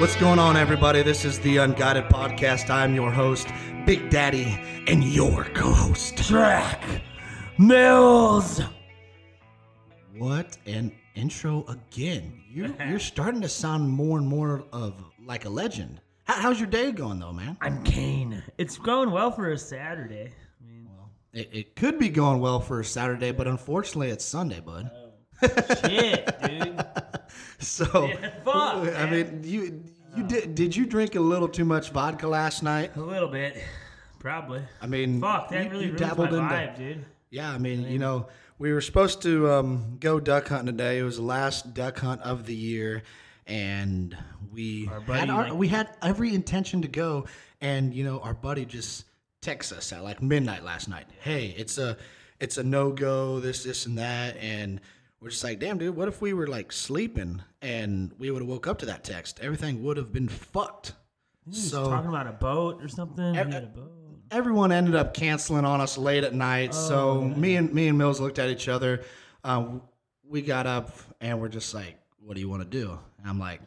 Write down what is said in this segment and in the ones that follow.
What's going on, everybody? This is the Unguided Podcast. I'm your host, Big Daddy, and your co host, Track Mills. What an intro again. You, you're starting to sound more and more of like a legend. How, how's your day going, though, man? I'm Kane. It's going well for a Saturday. I mean, It, it could be going well for a Saturday, but unfortunately, it's Sunday, bud. Oh, shit, dude. So, Yeah, fuck, I mean, you you did did you drink a little too much vodka last night? A little bit, probably. I mean, Fuck, that you- really you ruins my into- vibe, dude. Yeah, I mean, you know, we were supposed to um, go duck hunting today. It was the last duck hunt of the year, and we had our, like- we had every intention to go. And you know, our buddy just texts us at like midnight last night. Hey, it's a it's a no go. This this and that, and we're just like, damn, dude. What if we were like sleeping and we would have woke up to that text? Everything would have been fucked. So talking about a boat or something. Ev- He had a boat. everyone ended up canceling on us late at night. so me and me and Mills looked at each other. Um, we got up and we're just like, "What do you want to do?" And I'm like,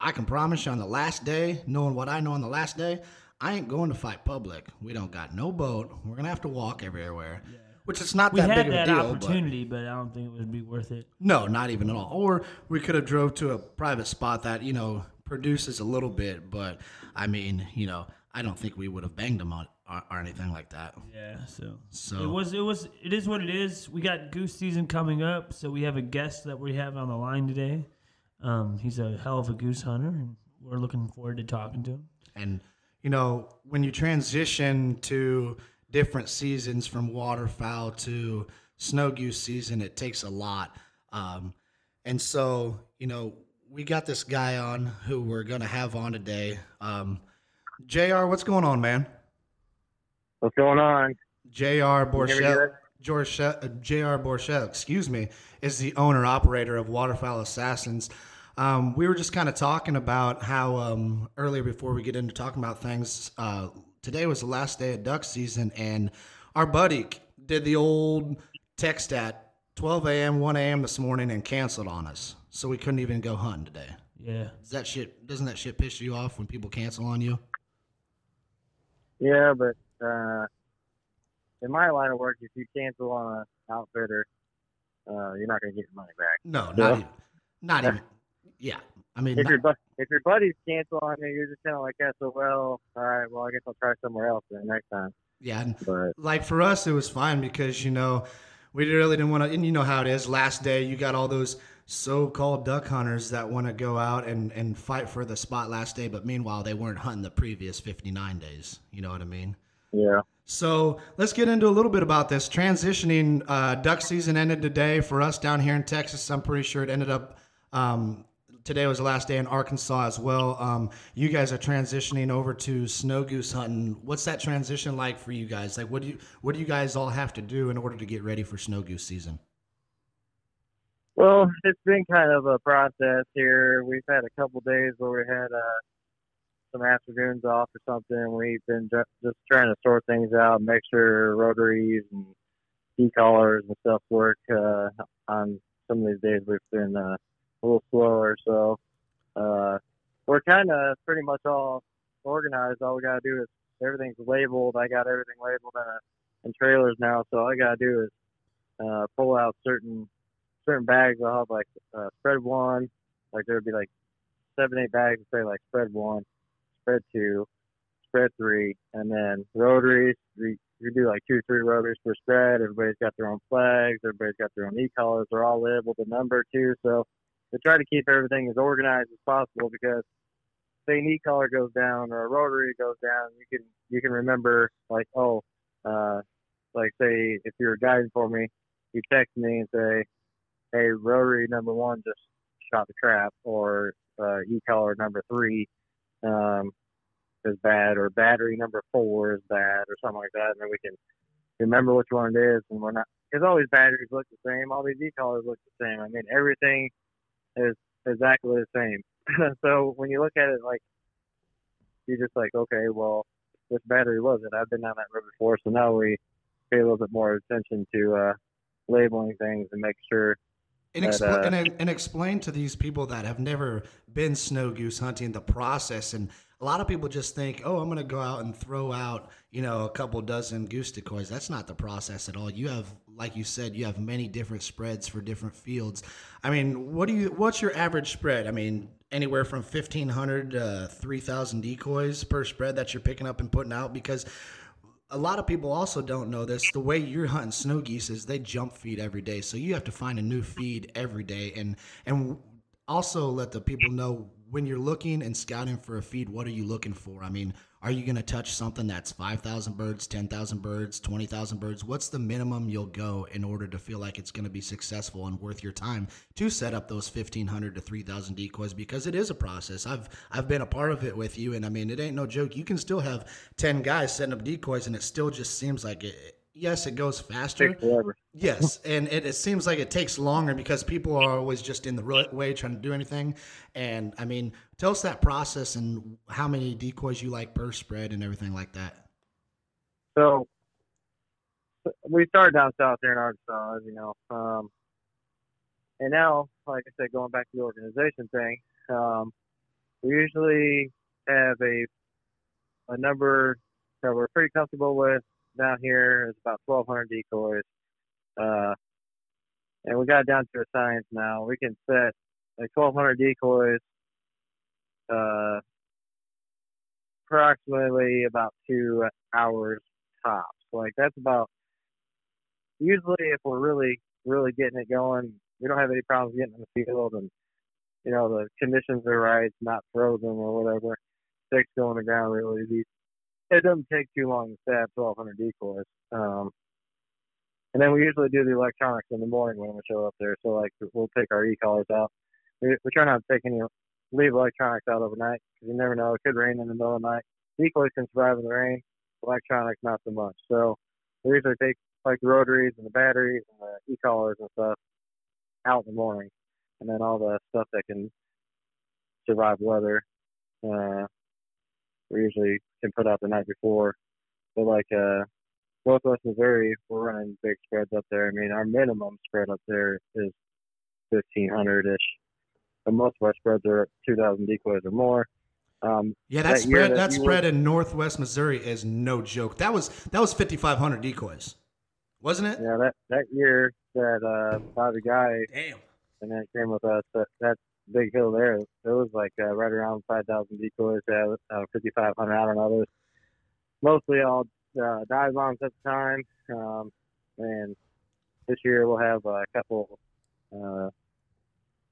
"I can promise you on the last day, knowing what I know on the last day, I ain't going to fight public. We don't got no boat. We're gonna have to walk everywhere." Which is not We that had big of a that deal. But opportunity, but I don't think it would be worth it. no, not even at all. Or we could have drove to a private spot that you know produces a little bit, but I mean, you know, I don't think we would have banged them on or, or anything like that. Yeah, so So- it was it was it is what it is. We got goose season coming up, so we have a guest that we have on the line today. Um, he's a hell of a goose hunter, and we're looking forward to talking to him. And you know, when you transition to different seasons from waterfowl to snow goose season, it takes a lot. Um, and so, you know, we got this guy on who we're gonna have on today. Um, Jr. What's going on, man? What's going on? Jr. hear me Borchelt. George, uh, Jr. Borchelt, excuse me, is the owner operator of Waterfowl Assassins. Um, we were just kind of talking about how um, earlier before we get into talking about things. Uh, today was the last day of duck season, and our buddy did the old text at 12 a.m., 1 a.m. this morning and canceled on us, so we couldn't even go hunting today. Yeah, Does that shit doesn't that shit piss you off when people cancel on you? Yeah, but uh, in my line of work, if you cancel on an outfitter, uh, you're not going to get your money back. No, not Yeah. even. Not even. Yeah, I mean, If not- your bu- if your buddies cancel on you, you're just kind of like, yeah, so well, all right, well, I guess I'll try somewhere else then next time. yeah. But like for us it was fine because you know we really didn't want to and you know how it is last day you got all those so-called duck hunters that want to go out and, and fight for the spot last day but meanwhile they weren't hunting the previous 59 days you know what i mean yeah, so let's get into a little bit about this transitioning uh, duck season ended today for us down here in texas i'm pretty sure it ended up um, today was the last day in arkansas as well um, you guys are transitioning over to snow goose hunting what's that transition like for you guys like what do you what do you guys all have to do in order to get ready for snow goose season well, it's been kind of a process here. We've had a couple days where we had uh, some afternoons off or something. We've been ju- just trying to sort things out, make sure rotaries and e-collars and stuff work. Uh, on some of these days, we've been uh, a little slower, so uh, we're kind of pretty much all organized. All we gotta do is everything's labeled. I got everything labeled in, a, in trailers now, so all I gotta do is uh, pull out certain certain bags. I'll have like uh, spread one, like there would be like seven, eight bags, say like spread one, spread two, spread three, and then rotaries. We, do like two, three rotaries per spread. Everybody's got their own flags. Everybody's got their own e-collars. They're all labeled a number too. So we try to keep everything as organized as possible because say an e-collar goes down or a rotary goes down, you can you can remember like oh, uh, like say if you're guiding for me, you text me and say, hey, rotary number one just shot the trap, or uh, e-collar number three um, is bad, or battery number four is bad, or something like that, and then we can remember which one it is, and we're not because all these batteries look the same, all these e-collars look the same. I mean, everything is exactly the same. so when you look at it, like you're just like, okay, well, this battery was it. I've been down that road before, so now we pay a little bit more attention to uh, labeling things and make sure And, expl- uh, and, and explain to these people that have never been snow goose hunting the process. And a lot of people just think, oh, I'm going to go out and throw out, you know, a couple dozen goose decoys. That's not the process at all. You have, like you said, you have many different spreads for different fields. I mean, what do you? What's your average spread? I mean, anywhere from 1,500 to 3,000 decoys per spread that you're picking up and putting out because a lot of people also don't know this. The way you're hunting snow geese is they jump feed every day, so you have to find a new feed every day, and and also let the people know when you're looking and scouting for a feed, what are you looking for? I mean, are you going to touch something that's five thousand birds, ten thousand birds, twenty thousand birds? What's the minimum you'll go in order to feel like it's going to be successful and worth your time to set up those fifteen hundred to three thousand decoys? Because it is a process. I've I've been a part of it with you, and I mean, it ain't no joke. You can still have ten guys setting up decoys, and it still just seems like it. Yes, it goes faster. Yes, and it, it seems like it takes longer because people are always just in the right way trying to do anything. And I mean, tell us that process and how many decoys you like per spread and everything like that. So we started down south there in Arkansas, as you know. Um, and now, like I said, going back to the organization thing, um, we usually have a a number that we're pretty comfortable with down here is about 1,200 decoys. Uh, and we got down to a science now. We can set like 1,200 decoys, uh, approximately about two hours tops. Like that's about usually if we're really really getting it going, we don't have any problems getting in the field and you know the conditions are right, not frozen or whatever. Sticks go the ground really easy. It doesn't take too long to stab 1,200 decoys. Um, and then we usually do the electronics in the morning when we show up there. So like we'll take our e-collars out. We, we try not to take any leave electronics out overnight because you never know. It could rain in the middle of the night. Decoys can survive in the rain. Electronics not so much. So we usually take like the rotaries and the batteries and the e-collars and stuff out in the morning, and then all the stuff that can survive weather, uh, we usually can put out the night before. But like uh, Northwest Missouri, we're running big spreads up there. I mean, our minimum spread up there is fifteen hundred ish. Most of our spreads are two thousand decoys or more. Um, Yeah, that, That spread that that spread in Northwest Missouri is no joke. That was that was 5,500 decoys, wasn't it? yeah, that that year that uh, Bobby Guy Damn. and then came with us. That that big hill there, it was like uh, right around five thousand decoys. Yeah, uh, five hundred. I don't know. Mostly all uh, dive bombs at the time. Um, and this year we'll have a couple uh,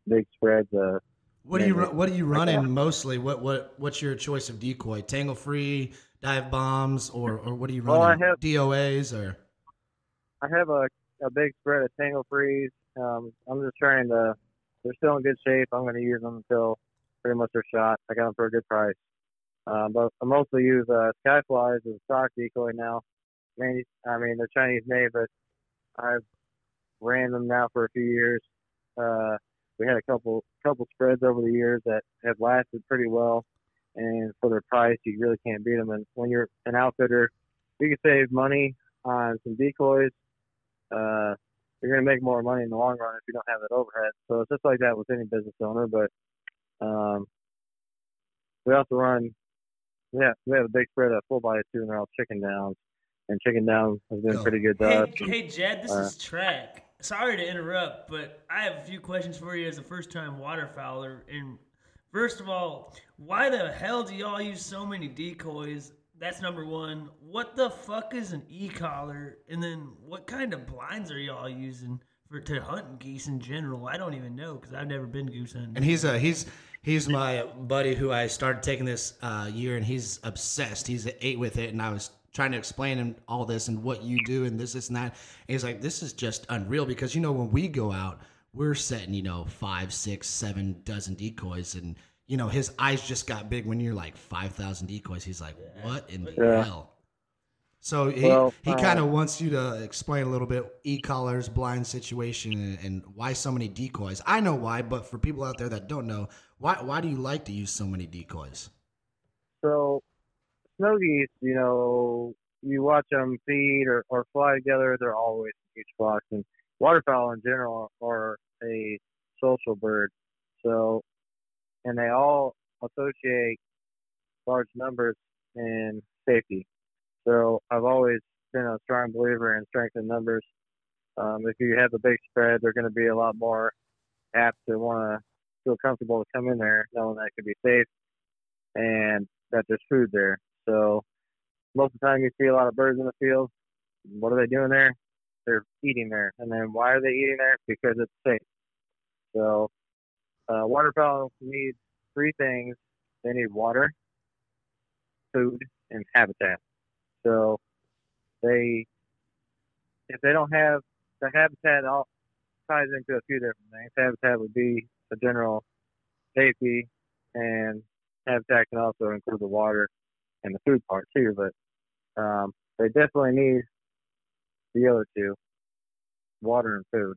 big spreads. Uh, What do you what are you running that. mostly? What what what's your choice of decoy? Tangle free, dive bombs, or or what are you running? Well, I have- DOAs or I have a, a big spread of Tangle Freeze. Um, I'm just trying to. They're still in good shape. I'm going to use them until pretty much they're shot. I got them for a good price. Um, but I mostly use uh, Skyflies as a stock decoy now. I mean, I mean they're Chinese made, but I've ran them now for a few years. Uh, we had a couple couple spreads over the years that have lasted pretty well, and for their price, you really can't beat them. And when you're an outfitter, you can save money on some decoys uh, you're going to make more money in the long run if you don't have that overhead. So it's just like that with any business owner. But um, we also run, yeah, we have a big spread of full body too, and they're all chicken downs. And chicken down has been Go. pretty good to Hey, us. hey, Jed, this uh, is Track. Sorry to interrupt, but I have a few questions for you as a first time waterfowler. And first of all, why the hell do y'all use so many decoys? That's number one. What the fuck is an e collar? And then what kind of blinds are y'all using for to hunt geese in general? I don't even know because I've never been goose hunting. and he's a he's he's my buddy who I started taking this uh, year, and he's obsessed. He's eight with it, and I was trying to explain him all this and what you do and this, this, and that. And he's like, "This is just unreal," because you know when we go out, we're setting you know five, six, seven dozen decoys, and you know his eyes just got big when you're like five thousand decoys. He's like, "What in the Yeah. hell?" So he, Well, he uh, kind of wants you to explain a little bit e-collars, blind situation, and, and why so many decoys. I know why, but for people out there that don't know, why why do you like to use so many decoys? So snow geese, you know, you watch them feed or, or fly together, they're always in huge flocks. And waterfowl in general are a social bird. So, and they all associate large numbers and safety. So I've always been a strong believer in strength in numbers. Um, if you have a big spread, they're going to be a lot more apt to want to feel comfortable to come in there, knowing that it could be safe and that there's food there. So most of the time, you see a lot of birds in the field. What are they doing there? They're eating there. And then why are they eating there? Because it's safe. So uh, waterfowl need three things. They need water, food, and habitat. So they, if they don't have the habitat, all ties into a few different things. Habitat would be the general safety, and habitat can also include the water and the food part too. But um, they definitely need the other two, water and food.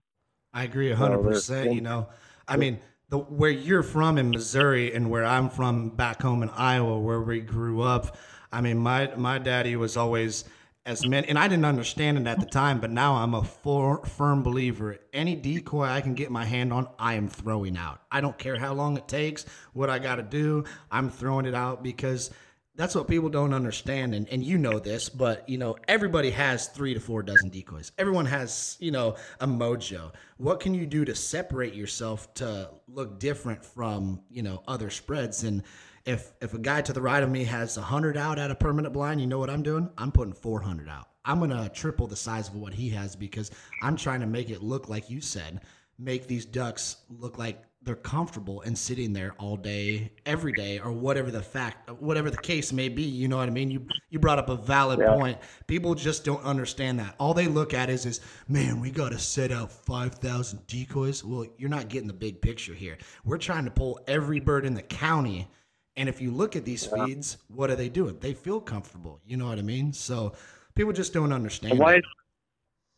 I agree hundred percent. You know, I mean, the where you're from in Missouri and where I'm from back home in Iowa, where we grew up. I mean, my my daddy was always as many, and I didn't understand it at the time, but now I'm a full, firm believer. Any decoy I can get my hand on, I am throwing out. I don't care how long it takes, what I got to do, I'm throwing it out because that's what people don't understand and, and you know this but you know everybody has three to four dozen decoys. Everyone has you know a mojo. What can you do to separate yourself to look different from you know other spreads? And if if a guy to the right of me has 100 out at a permanent blind you know what i'm doing? I'm putting 400 out. I'm gonna triple the size of what he has because i'm trying to make it look like you said make these ducks look like they're comfortable and sitting there all day, every day, or whatever the fact, whatever the case may be. You know what I mean? You you brought up a valid yeah. point. People just don't understand that. All they look at is is man, we got to set out five thousand decoys. Well, you're not getting the big picture here. We're trying to pull every bird in the county. And if you look at these yeah. feeds, what are they doing? They feel comfortable. You know what I mean? So people just don't understand. A wise,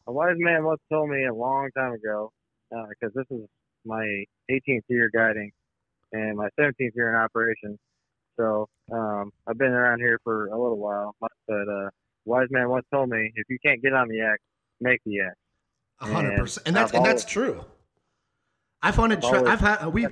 a wise man once told me a long time ago, because uh, this is my 18th year guiding and my 17th year in operation. So um, I've been around here for a little while. But uh, wise man once told me, if you can't get on the X, make the X. hundred percent, and that's and that's true. I've hunted. Tra- I've had we,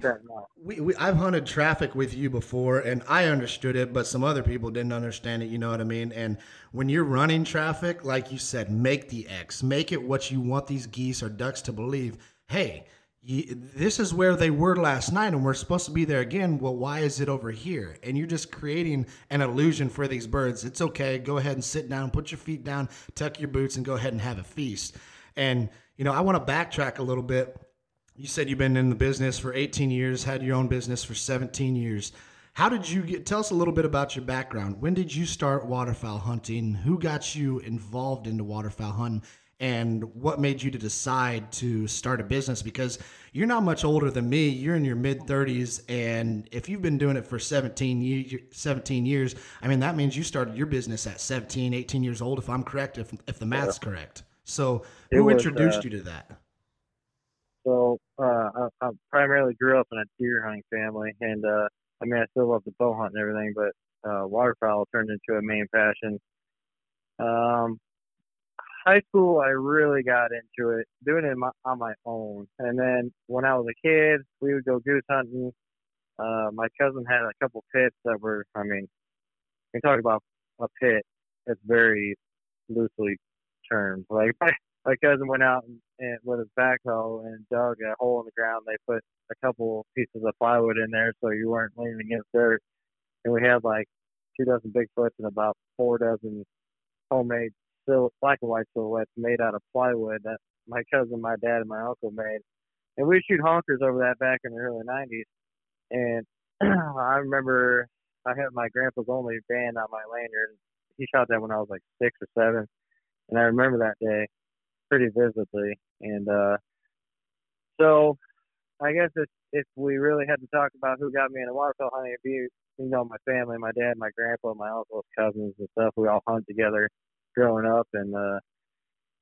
we, we I've hunted traffic with you before, and I understood it, but some other people didn't understand it. You know what I mean? And when you're running traffic, like you said, make the X, make it what you want these geese or ducks to believe. Hey, this is where they were last night and we're supposed to be there again. Well why is it over here? And you're just creating an illusion for these birds. It's okay. Go ahead and sit down put your feet down tuck your boots and go ahead and have a feast. And you know i want to backtrack a little bit. You said you've been in the business for 18 years had your own business for 17 years. How did you get tell us a little bit about your background. When did you start waterfowl hunting? Who got you involved into waterfowl hunting and what made you to decide to start a business? Because you're not much older than me. You're in your mid 30s and if you've been doing it for 17 years 17 years i mean that means you started your business at 17 18 years old if i'm correct if, if the math's yeah. correct. So who was, introduced uh, you to that? so uh, I, I, primarily grew up in a deer hunting family and uh, i mean i still love the bow hunt and everything but uh, waterfowl turned into a main passion. Um, high school, I really got into it, doing it my, on my own. And then when I was a kid, we would go goose hunting. Uh, my cousin had a couple pits that were, I mean, we talk about a pit. It's very loosely termed. Like my, my cousin went out and, and with his backhoe and dug a hole in the ground. They put a couple pieces of plywood in there so you weren't leaning against dirt. And we had like two dozen Bigfoots and about four dozen homemade sil- black and white silhouettes made out of plywood that my cousin, my dad, and my uncle made. And we shoot honkers over that back in the early '90s. And I remember I had my grandpa's only band on my lanyard. He shot that when I was like six or seven, and I remember that day pretty vividly. And uh, so, I guess if if we really had to talk about who got me into waterfowl hunting, it'd be you know my family, my dad, my grandpa, my uncles, cousins, and stuff. We all hunt together growing up, and uh,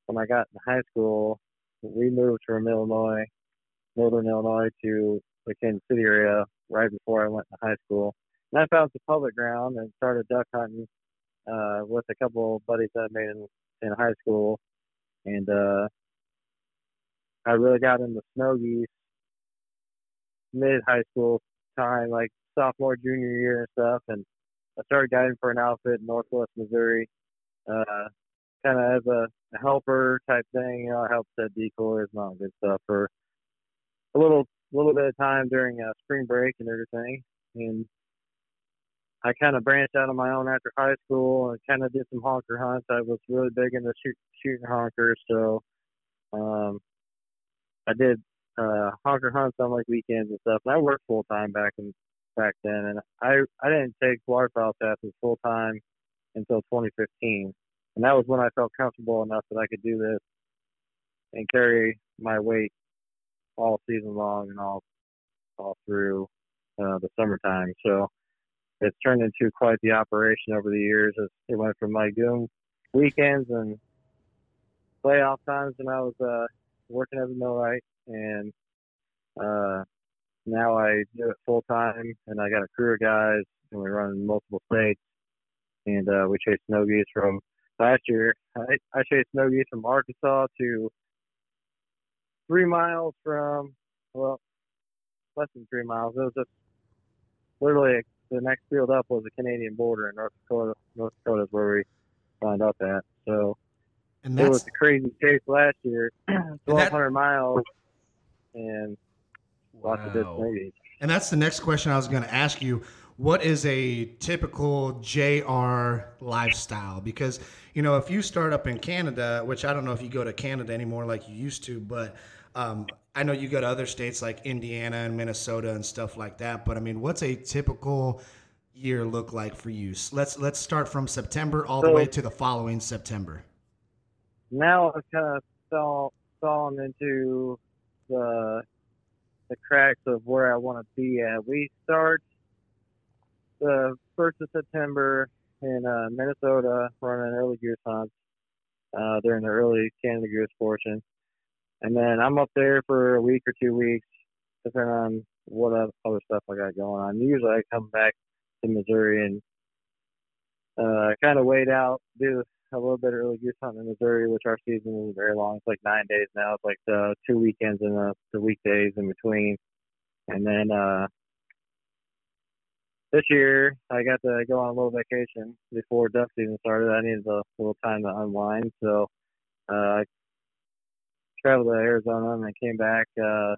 when I got in high school, we moved from Illinois, Northern Illinois, to the Kansas City area right before I went to high school. And I found some public ground and started duck hunting uh, with a couple of buddies that I made in, in high school. And uh, I really got into snow geese mid high school time, like sophomore, junior year and stuff, and I started guiding for an outfit in Northwest Missouri, uh, kind of as a, helper type thing. You know, I set decoys and all good stuff for a little little bit of time during uh, spring break and everything, and I kind of branched out on my own after high school and kind of did some honker hunts. I was really big into shoot, shooting honkers, so um, I did uh, honker hunts on like weekends and stuff. And I worked full time back in back then, and I I didn't take waterfowl classes full time until 2015, and that was when I felt comfortable enough that I could do this and carry my weight all season long and all all through uh, the summertime. So it's turned into quite the operation over the years. It went from like doing weekends and playoff times when I was uh, working as a millwright, and uh, now I do it full time. And I got a crew of guys, and we run in multiple states, and uh, we chased snow geese from last year. I, I chased snow geese from Arkansas to three miles from well, less than three miles. It was just literally the next field up was the Canadian border in North Dakota. North Dakota is where we signed up at. So And it was a crazy chase last year, 1,200 miles, and lots of good Wow. And that's the next question I was going to ask you. What is a typical JR lifestyle? Because, you know, if you start up in Canada, which I don't know if you go to Canada anymore like you used to, but um, I know you go to other states like Indiana and Minnesota and stuff like that. But I mean, what's a typical year look like for you? Let's let's start from September all the way to the following September. Now I've kind of fall, fallen into the the cracks of where I want to be at. We start the first of September in uh, Minnesota, running an early goose hunts uh, during the early Canada goose portion, and then I'm up there for a week or two weeks, depending on what other stuff I got going on. Usually I come back to Missouri and uh, kind of wait out, do a little bit of early goose hunting in Missouri, which our season is very long. It's like nine days now. It's like the two weekends and the, the weekdays in between. And then uh, this year, I got to go on a little vacation before duck season started. I needed a little time to unwind, so uh, I traveled to Arizona and then came back uh,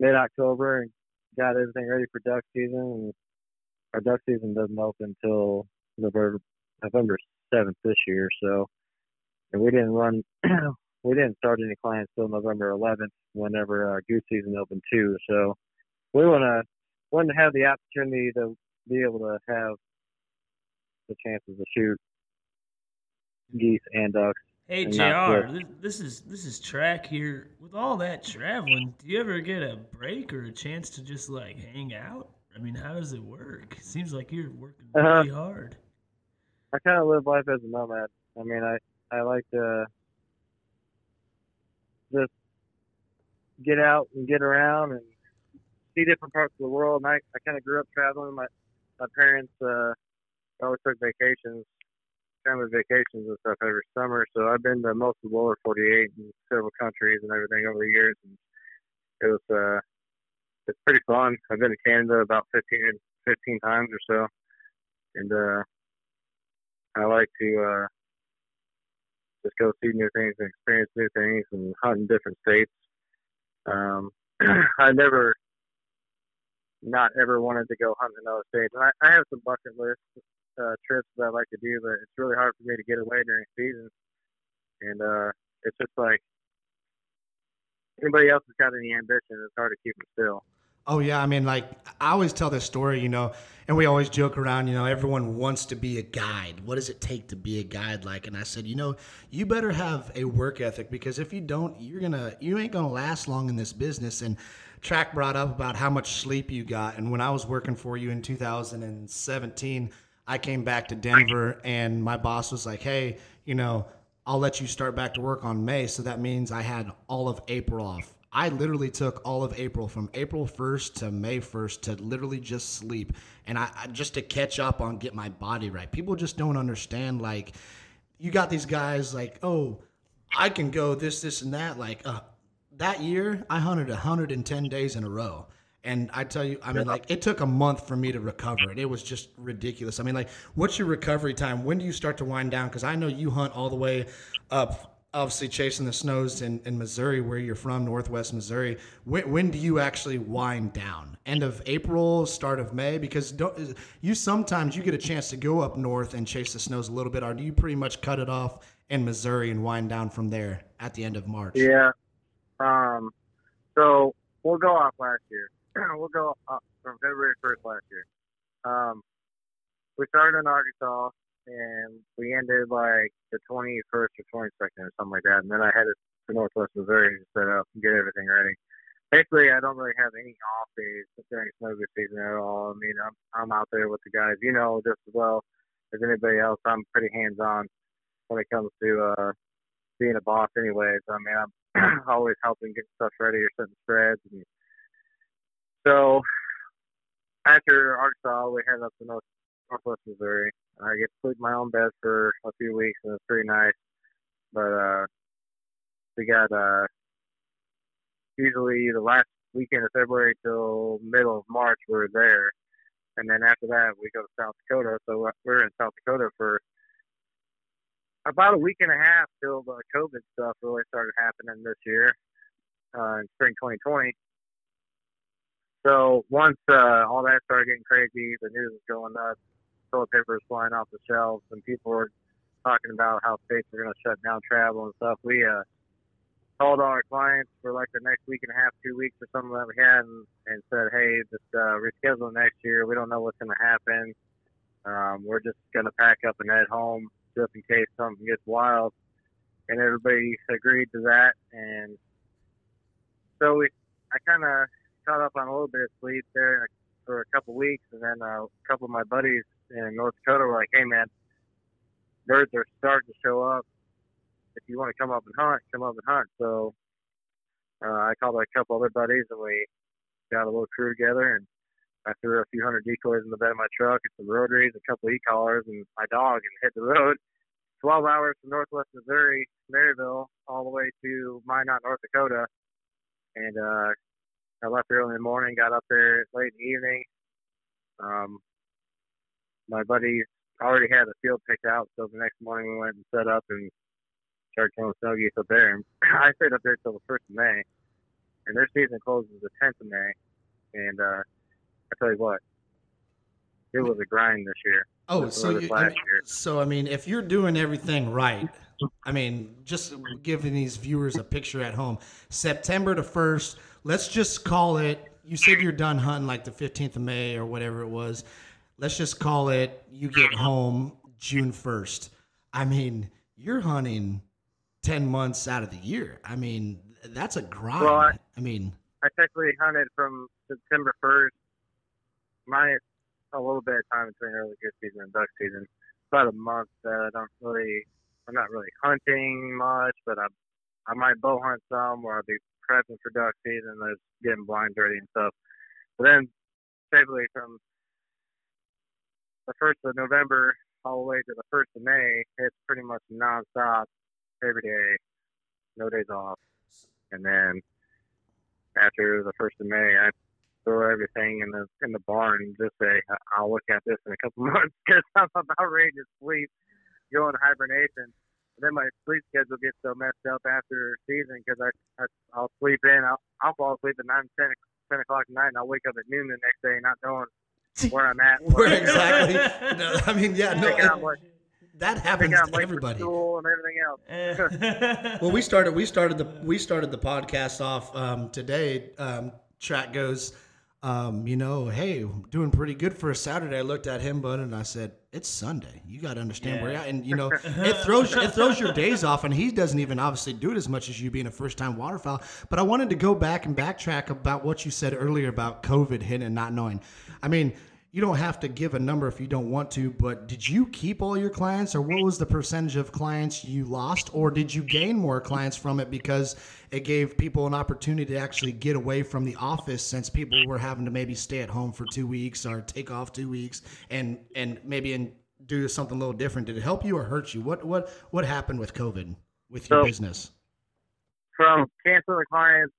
mid October and got everything ready for duck season. And our duck season doesn't open until November November seventh this year, so and we didn't run we didn't start any clients till November eleventh whenever our goose season opened too. So we wanna want to have the opportunity to be able to have the chances to shoot geese and ducks. Hey And Jr. This, this is this is track here. With all that traveling, do you ever get a break or a chance to just like hang out? I mean, how does it work? Seems like you're working Uh-huh. hard. I kind of live life as a nomad. I mean, I I like to just get out and get around and see different parts of the world. And I I kind of grew up traveling. My my parents uh always took vacations, family vacations and stuff every summer. So I've been to most of the lower 48 and several countries and everything over the years. And it was uh it's pretty fun. I've been to Canada about 15 15 times or so, and uh I like to uh, just go see new things and experience new things and hunt in different states. Um, I never, not ever wanted to go hunt in another state. And I, I have some bucket list uh, trips that I like to do, but it's really hard for me to get away during season. And uh, it's just like anybody else has got any ambition, it's hard to keep them still. Oh yeah, I mean, like I always tell this story, you know, and we always joke around. You know, everyone wants to be a guide. What does it take to be a guide? Like, and I said, you know, you better have a work ethic because if you don't, you're gonna, you ain't gonna last long in this business. And Track brought up about how much sleep you got, and when I was working for you in 2017, I came back to Denver, and my boss was like, hey, you know, I'll let you start back to work on May. So that means I had all of April off. I literally took all of April from April 1st to May 1st to literally just sleep and I, I just to catch up on get my body right. People just don't understand like you got these guys like, "Oh, I can go this this and that like uh, that year I hunted 110 days in a row. And I tell you, I mean, like it took a month for me to recover it. It was just ridiculous. I mean, like, what's your recovery time? When do you start to wind down? Because I know you hunt all the way up obviously chasing the snows in, in Missouri, where you're from, Northwest Missouri. When, when do you actually wind down? End of April, start of May? Because don't, you sometimes you get a chance to go up north and chase the snows a little bit, or do you pretty much cut it off in Missouri and wind down from there at the end of March? Yeah. Um. So we'll go off last year. we'll go up from February 1st last year. Um, we started in Arkansas and we ended like the 21st or 22nd or something like that. And then I headed to Northwest Missouri to set up and get everything ready. Basically, I don't really have any off days during snowboard season at all. I mean, I'm I'm out there with the guys, you know, just as well as anybody else. I'm pretty hands on when it comes to uh, being a boss, anyways. I mean, I'm always helping get stuff ready or setting spreads. And so after Arkansas, we headed up to North, Northwest Missouri. I get to sleep in my own bed for a few weeks, and it's pretty nice. But uh, we got uh, usually the last weekend of February till middle of March we're there, and then after that we go to South Dakota. So we're in South Dakota for about a week and a half till the COVID stuff really started happening this year uh, in spring 2020. So once uh, all that started getting crazy, the news was going nuts toilet paper was flying off the shelves, and people were talking about how states are going to shut down travel and stuff. We uh, called all our clients for like the next week and a half, two weeks or something that we had, and, and said, "Hey, just uh, reschedule next year. We don't know what's going to happen. Um, we're just going to pack up and head home just in case something gets wild." And everybody agreed to that, and so we, I kind of caught up on a little bit of sleep there for a couple weeks, and then uh, a couple of my buddies in North Dakota were like, "Hey man, birds are starting to show up. If you want to come up and hunt, come up and hunt." So uh, I called a couple other buddies and we got a little crew together and I threw a few hundred decoys in the bed of my truck and some rotaries, a couple e-collars, and my dog, and hit the road. 12 hours from Northwest Missouri, Maryville, all the way to Minot, North Dakota. And uh, I left early in the morning, got up there late in the evening. Um, my buddy already had a field picked out, so the next morning we went and set up and started killing snow geese up there. And I stayed up there till the first of May, and their season closes the tenth of May. And uh, I tell you what, it was a grind this year. Oh, so you, I mean, so I mean, if you're doing everything right, I mean, just giving these viewers a picture at home, September the first. Let's just call it. You said you're done hunting like the 15th of May or whatever it was let's just call it you get home June 1st. I mean, you're hunting 10 months out of the year. I mean, that's a grind. Well, I, I mean, I technically hunted from September 1st, minus a little bit of time between early goose season and duck season. About a month that I don't really, I'm not really hunting much, but I, I might bow hunt some, or I'll be prepping for duck season, there's getting blinds ready and stuff. But then, basically from the first of November all the way to the first of May, it's pretty much nonstop every day, no days off. And then after the first of May, I throw everything in the in the barn and just say I'll look at this in a couple months because I'm about ready to sleep, go into hibernation. And then my sleep schedule gets so messed up after season because I, I I'll sleep in, I'll, I'll fall asleep at nine, ten, ten o'clock at night, and I'll wake up at noon the next day not knowing where I'm at. Where exactly? no, I mean, yeah, no. It, that happens to everybody. and everything else. well, we started. We started the. We started the podcast off um, today. Um, track goes. Um, you know, hey, doing pretty good for a Saturday. I looked at him, bud, and I said, "It's Sunday. You got to understand yeah. where you're at." And you know, it throws it throws your days off, and he doesn't even obviously do it as much as you being a first time waterfowl. But I wanted to go back and backtrack about what you said earlier about COVID hitting and not knowing. I mean, you don't have to give a number if you don't want to, but did you keep all your clients or what was the percentage of clients you lost or did you gain more clients from it because it gave people an opportunity to actually get away from the office since people were having to maybe stay at home for 2 weeks or take off 2 weeks and and maybe and do something a little different. Did it help you or hurt you? What what what happened with COVID with your so, business? From canceling clients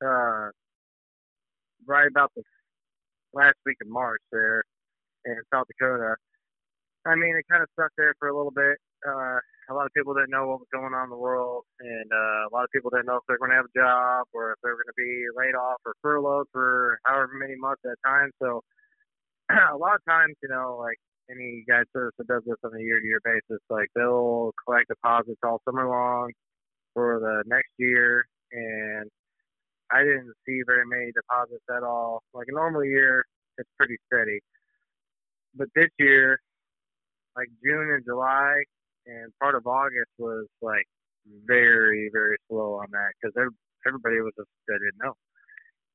uh right about the last week of March there in South Dakota. I mean, it kind of stuck there for a little bit. Uh, a lot of people didn't know what was going on in the world, and uh, a lot of people didn't know if they're going to have a job or if they're going to be laid off or furloughed for however many months at a time. So, a lot of times, you know, like any guide service that does this on a year-to-year basis, like they'll collect deposits all summer long for the next year, and I didn't see very many deposits at all. Like a normal year, it's pretty steady, but this year, like June and July, and part of August was like very very slow on that because everybody was just they didn't know.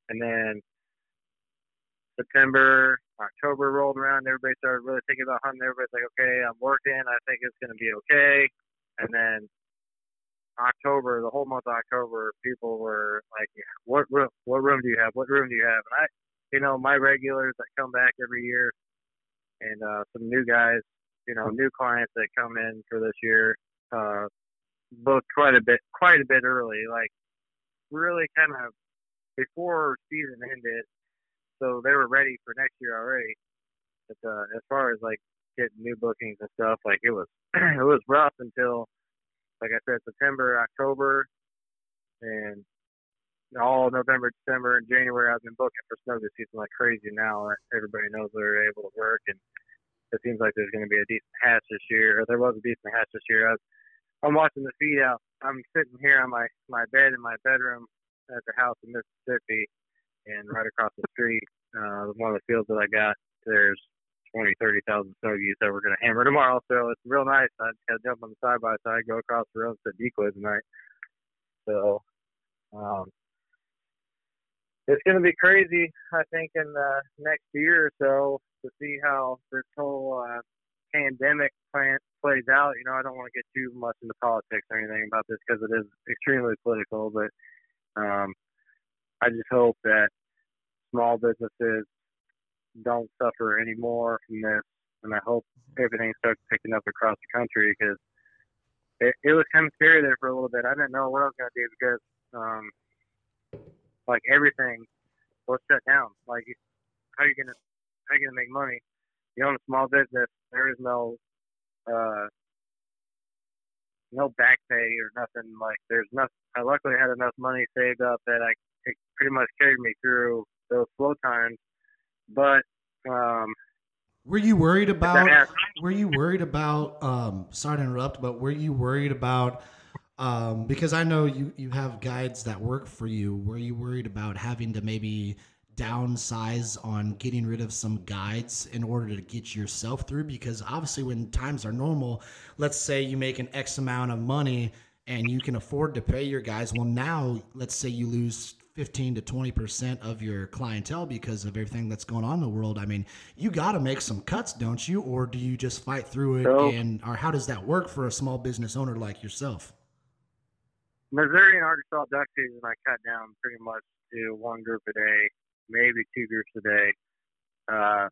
And then September, October rolled around. Everybody started really thinking about hunting. Everybody's like, okay, I'm working. I think it's going to be okay. And then October, the whole month of October, people were like, what room? What room do you have? What room do you have? And I, you know, my regulars that come back every year, and uh, some new guys you know, new clients that come in for this year, uh, booked quite a bit, quite a bit early, like really kind of before season ended. So they were ready for next year already. But uh, as far as like getting new bookings and stuff, like it was, it was rough until, like I said, September, October, and all November, December, and January. I've been booking for snow this season like crazy. Now everybody knows they're able to work and it seems like there's going to be a decent hatch this year, or there was a decent hatch this year. I was, I'm watching the feed out. I'm sitting here on my my bed in my bedroom at the house in Mississippi, and right across the street, uh, one of the fields that I got, there's 20, 30,000 snow geese that we're going to hammer tomorrow. So it's real nice. I just got to jump on the side by side, go across the road to decoy tonight. So um, it's going to be crazy, I think, in the next year or so to see how this whole uh, pandemic plan plays out. You know, I don't want to get too much into politics or anything about this because it is extremely political, but um, I just hope that small businesses don't suffer any more from this, and I hope everything starts picking up across the country because it, it was kind of scary there for a little bit. I didn't know what I was going to do because, um, like everything was shut down. Like, how are you going to how are you gonna make money? You own a small business. There is no uh, no back pay or nothing. Like there's nothing. I luckily had enough money saved up that I it pretty much carried me through those slow times. But um, were you worried about? Were you worried about? Um, sorry to interrupt, but were you worried about? Um, because I know you you have guides that work for you. Were you worried about having to maybe downsize on getting rid of some guides in order to get yourself through because obviously when times are normal let's say you make an x amount of money and you can afford to pay your guys well now let's say you lose 15 to 20% of your clientele because of everything that's going on in the world i mean you got to make some cuts don't you or do you just fight through it so, and or how does that work for a small business owner like yourself missouri and arkansas duck season i cut down pretty much to one group a day maybe two groups a day. Uh,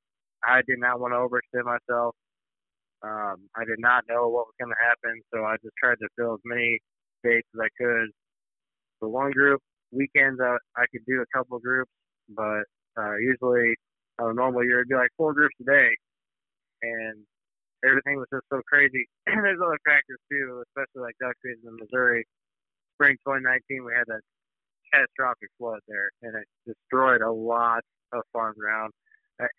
I did not want to overextend myself. Um, I did not know what was going to happen, so I just tried to fill as many dates as I could. For one group, weekends I, I could do a couple groups, but uh, usually on a normal year it'd be like four groups a day, and everything was just so crazy. There's other factors too, especially like duck season in Missouri. Spring 2019, we had that catastrophic flood there, and it destroyed a lot of farm ground.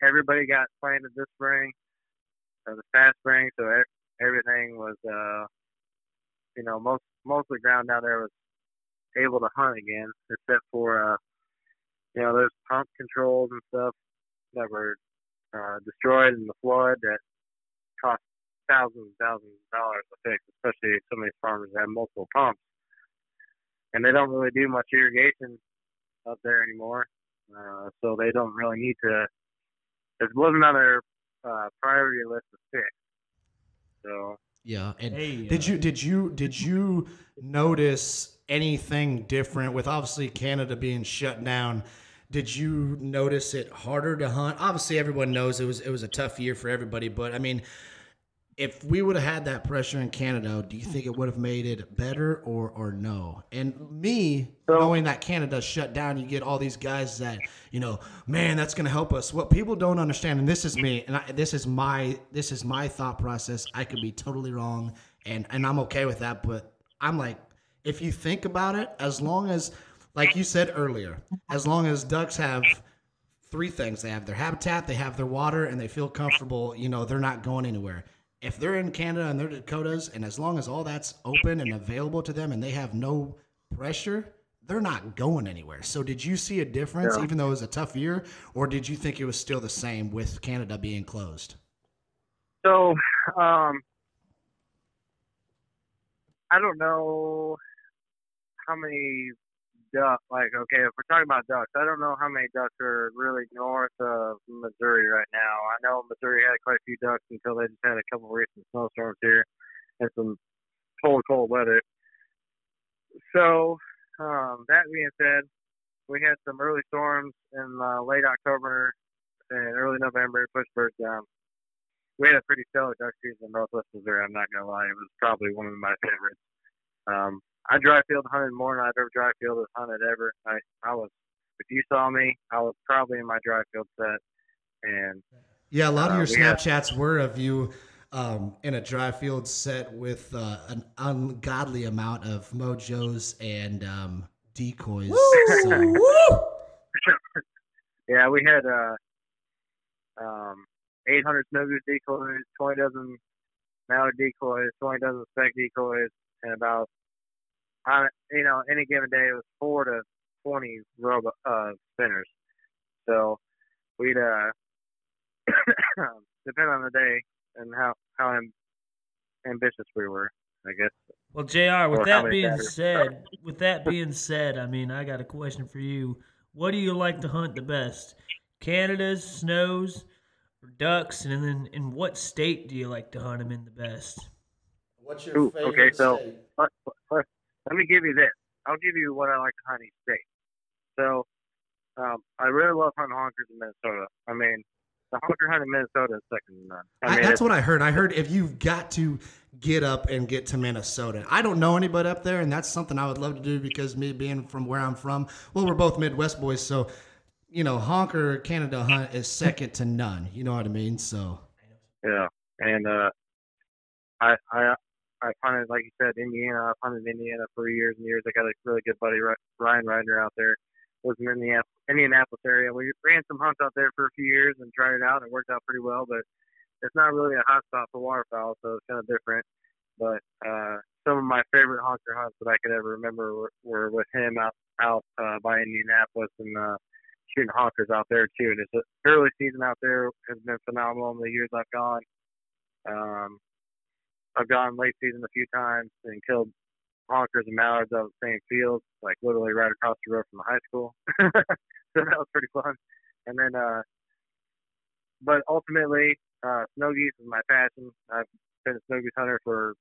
Everybody got planted this spring, uh, the fast spring, so everything was, uh, you know, most most of the ground down there was able to hunt again, except for, uh, you know, there's pump controls and stuff that were uh, destroyed in the flood that cost thousands and thousands of dollars to fix, especially some of these farmers have multiple pumps and they don't really do much irrigation up there anymore. Uh, so they don't really need to. It wasn't on their uh, priority list to fix. So yeah, and hey, did you did you did you notice anything different with obviously Canada being shut down? Did you notice it harder to hunt? Obviously, everyone knows it was it was a tough year for everybody, but I mean, if we would have had that pressure in Canada, do you think it would have made it better or or no? And me So- knowing that Canada shut down, you get all these guys that you know, man, that's going to help us. What people don't understand, and this is me, and I, this is my this is my thought process. I could be totally wrong, and and I'm okay with that. But I'm like, if you think about it, as long as, like you said earlier, as long as ducks have three things. They have their habitat, they have their water, and they feel comfortable. You know, they're not going anywhere. If they're in Canada and they're Dakotas, and as long as all that's open and available to them, and they have no pressure, they're not going anywhere. So, did you see a difference, Yeah. even though it was a tough year, or did you think it was still the same with Canada being closed? So, um, I don't know how many ducks. Like, okay, if we're talking about ducks, I don't know how many ducks are really north of Missouri right now. I know Missouri had quite a few ducks until they just had a couple of recent snowstorms here and some cold, cold weather. So, um, that being said, we had some early storms in uh, late October and early November, pushed birds down we had a pretty stellar duck season in Northwest Missouri. I'm not gonna lie, it was probably one of my favorites. Um, I dry field hunted more than I've ever dry fielded hunted ever. I I was, if you saw me, I was probably in my dry field set, and Yeah, a lot of Uh, your we had- Snapchats were of you um, in a dry field set with uh, an ungodly amount of mojos and um, decoys. So- yeah, we had uh, um, 800 snow goose decoys, 20 dozen mallard decoys, 20 dozen speck decoys, and about on you know any given day it was four to 20 robo uh, spinners. So we'd uh depend on the day and how how am, ambitious we were, I guess. Well, Jr. With Or that being batters. said, with that being said, I mean, I got a question for you. What do you like to hunt the best? Canada's snows, or ducks, and then in what state do you like to hunt them in the best? What's your Ooh, favorite okay, so- state? let, let, let me give you this. I'll give you what I like to hunt each state. So, um, I really love hunting honkers in Minnesota. I mean, the honker hunt in Minnesota is second to none. I I, that's what I heard. I heard if you've got to get up and get to Minnesota. I don't know anybody up there, and that's something I would love to do because me being from where I'm from, well, we're both Midwest boys, so you know, honker Canada hunt is second to none. You know what I mean? So yeah, and uh, I I I've hunted like you said Indiana. I've hunted Indiana for years and years. I got a really good buddy Ry- Ryan Ryder out there. Was in the Indianapolis, Indianapolis area. We ran some hunts out there for a few years and tried it out. It worked out pretty well, but it's not really a hot spot for waterfowl, so it's kind of different. But uh, some of my favorite honker hunts that I could ever remember were, were with him out out uh, by Indianapolis and uh, shooting honkers out there too. And it's a early season out there has been phenomenal in the years I've gone. Um, I've gone late season a few times and killed honkers and mallards out of the same field, like literally right across the road from the high school. so that was pretty fun. And then, uh, but ultimately, uh, snow geese is my passion. I've been a snow goose hunter for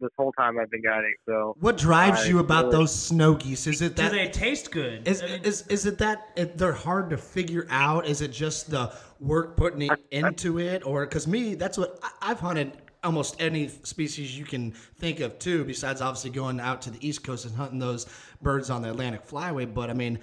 this whole time I've been guiding. So what drives I you about really- those snow geese? Is it that Do they taste good? Is, I mean, is is it that it, they're hard to figure out? Is it just the work putting it into it, or because me, that's what I, I've hunted almost any species you can think of too. Besides, obviously going out to the East Coast and hunting those birds on the Atlantic Flyway. But I mean,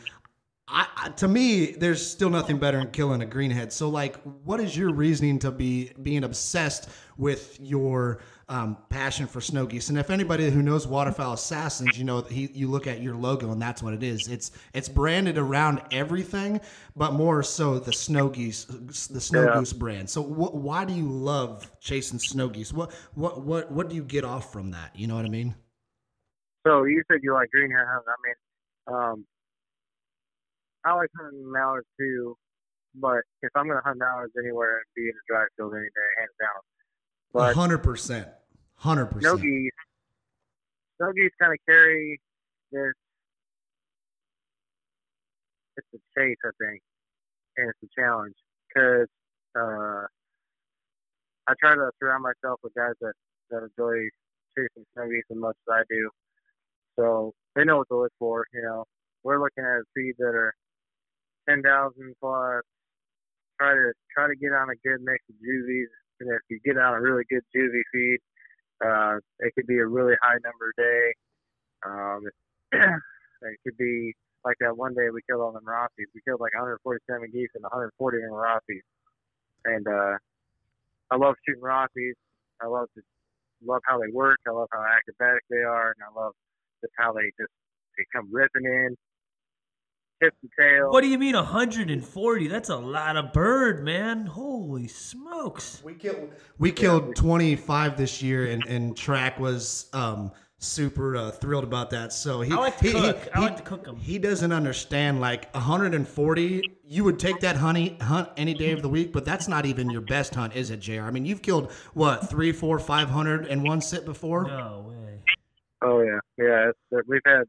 I, I to me, there's still nothing better than killing a greenhead. So, like, what is your reasoning to be being obsessed with your um, passion for snow geese? And if anybody who knows waterfowl assassins, you know, he, you look at your logo and that's what it is. It's it's branded around everything, but more so the snow geese, the snow Yeah. goose brand. So, wh- why do you love chasing snow geese? What what what what do you get off from that? You know what I mean? So you said you like greenhead hunting. I mean, um, I like hunting mallards too, but if I'm gonna hunt mallards anywhere, it'd be in a dry field any day, hands down. But hundred percent, hundred percent. snow geese kind of carry this. It's a chase, I think, and it's a challenge because uh, I try to surround myself with guys that that enjoy chasing geese as much as I do. So they know what to look for. You know, we're looking at feeds that are ten thousand plus. Try to try to get on a good mix of juvies and if you get on a really good juvie feed, uh, it could be a really high number day. Um, it could be like that one day we killed all them Rossies. We killed like 147 geese and 140 in Rossies. And uh, I love shooting Rossies. I love to love how they work. I love how acrobatic they are, and I love just how they just they come ripping in, tip the tail. What do you mean 140? That's a lot of bird, man. Holy smokes. We killed we killed 25 this year, and, and track was um, super uh, thrilled about that. So he I like to he, cook. He, I he- like to cook 'em. He doesn't understand like 140. You would take that honey hunt any day of the week, but that's not even your best hunt, is it, Jr? I mean, you've killed what three, four, five hundred in one sit before. No way. Oh yeah, yeah. It's, uh, we've had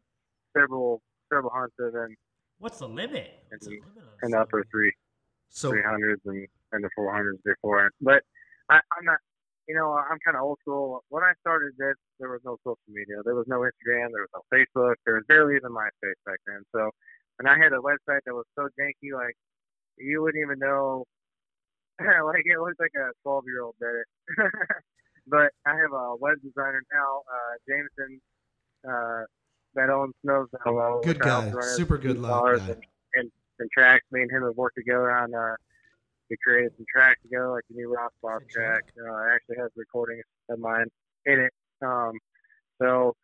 several several hunts that have been What's the limit? What's the in, limit the upper three So three hundreds and and the four hundreds before. But I, I'm not. You know, I'm kind of old school. When I started this, there was no social media. There was no Instagram. There was no Facebook. There was barely even MySpace back then. So, and I had a website that was so janky, like you wouldn't even know. like it looked like a 12 year old did it. but I have a web designer now, uh, Jameson, uh, that owns Snows Down Low. Good guy. also run as Super good luck guy. And, and, and tracks. Me and him have worked together on. Uh, we created some tracks together, like the new Ross Boss track. Uh, I actually have recordings of mine in it. Um, so,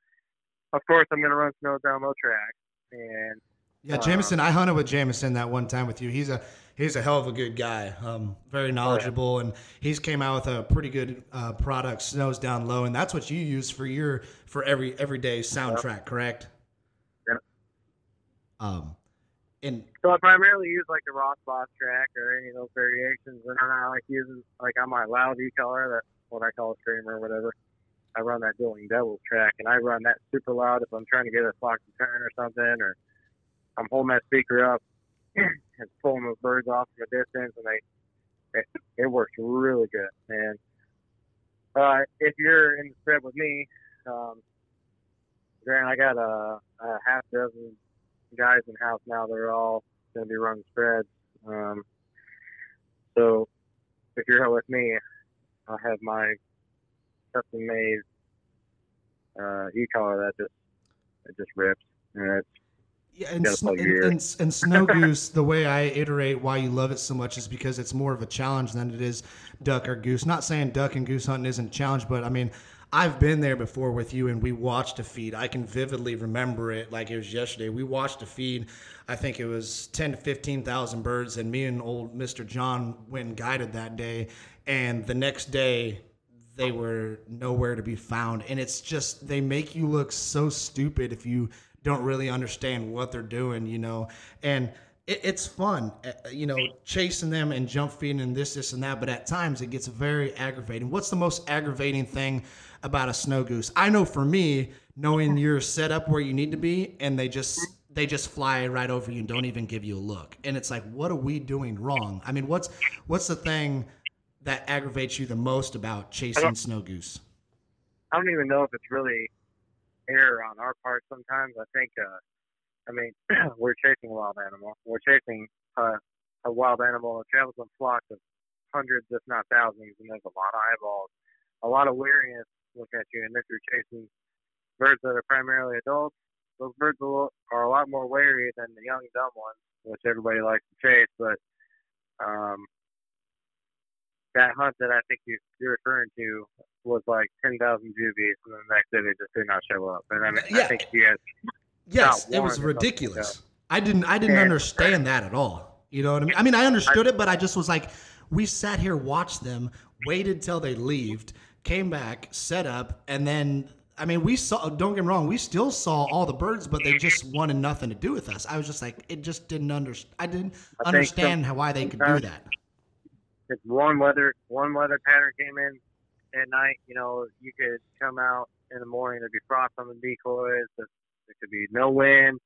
of course, I'm gonna run Snows Down Low track, and Yeah, Uh, Jameson. I hunted with Jameson that one time with you. He's a he's a hell of a good guy. Um, very knowledgeable, and he's came out with a pretty good uh, product, Snows Down Low, and that's what you use for your for every everyday soundtrack, correct? Yep. Um, and So I primarily use like the Ross Boss track or any of those variations, and then I like using like on my loud E color, that's what I call a screamer or whatever. I run that Dueling Devils track, and I run that super loud if I'm trying to get a flock to turn or something, or I'm holding that speaker up and pulling those birds off from a distance, and they it, it works really good. And uh, if you're in the spread with me, um, Grant, I got a, a half dozen guys in house now. They're all going to be running spreads. Um, so if you're with me, I have my custom made uh, e-collar that just it just rips, and it's Yeah, and, sn- and, and, and snow goose. the way I iterate why you love it so much is because it's more of a challenge than it is duck or goose. Not saying duck and goose hunting isn't a challenge, but I mean, I've been there before with you, and we watched a feed. I can vividly remember it like it was yesterday. We watched a feed. I think it was ten to fifteen thousand birds, and me and old Mister John went and guided that day. And the next day, they were nowhere to be found. And it's just, they make you look so stupid if you don't really understand what they're doing, you know? And it, it's fun, uh, you know, chasing them and jump feeding and this, this, and that. But at times it gets very aggravating. What's the most aggravating thing about a snow goose? I know for me, knowing you're set up where you need to be and they just, they just fly right over you and don't even give you a look. And it's like, what are we doing wrong? I mean, what's, what's the thing that aggravates you the most about chasing snow goose? I don't even know if it's really error on our part. Sometimes I think, uh, I mean, we're chasing a wild animal. We're chasing uh, a wild animal that travels in flocks of hundreds, if not thousands, and there's a lot of eyeballs, a lot of wariness look at you. And if you're chasing birds that are primarily adults, those birds are a lot more wary than the young dumb ones, which everybody likes to chase. But um, that hunt that I think you, you're referring to was like 10,000 juvies, and the next day they just did not show up. And I, mean, Yeah. I think he has Yes, it was or something like ridiculous. I didn't I didn't Yeah. understand that at all. You know what I mean? I mean, I understood it, but I just was like, we sat here, watched them, waited till they left, came back, set up, and then I mean, we saw. Don't get me wrong, we still saw all the birds, but they just wanted nothing to do with us. I was just like, it just didn't understand. I didn't I understand how why they could do that. If one weather one weather pattern came in at night, you know, you could come out in the morning. There'd be frost on the decoys. There could be no wind.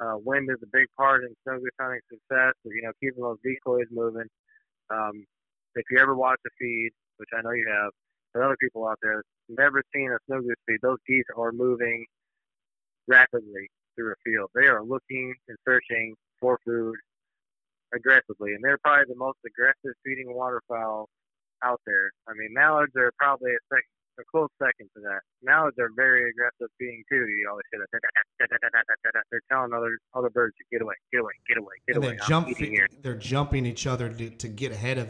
Uh, wind is a big part in snow goose hunting success. So, you know, keeping those decoys moving. Um, if you ever watch a feed, which I know you have, but other people out there never seen a snow goose feed, those geese are moving rapidly through a field. They are looking and searching for food aggressively, and they're probably the most aggressive feeding waterfowl out there. I mean, mallards are probably a second, a close second to that. Mallards are very aggressive being too. You always hear that. They're telling other other birds to get away, get away, get away, get and away. they're jumping. here. They're jumping each other to, to get ahead of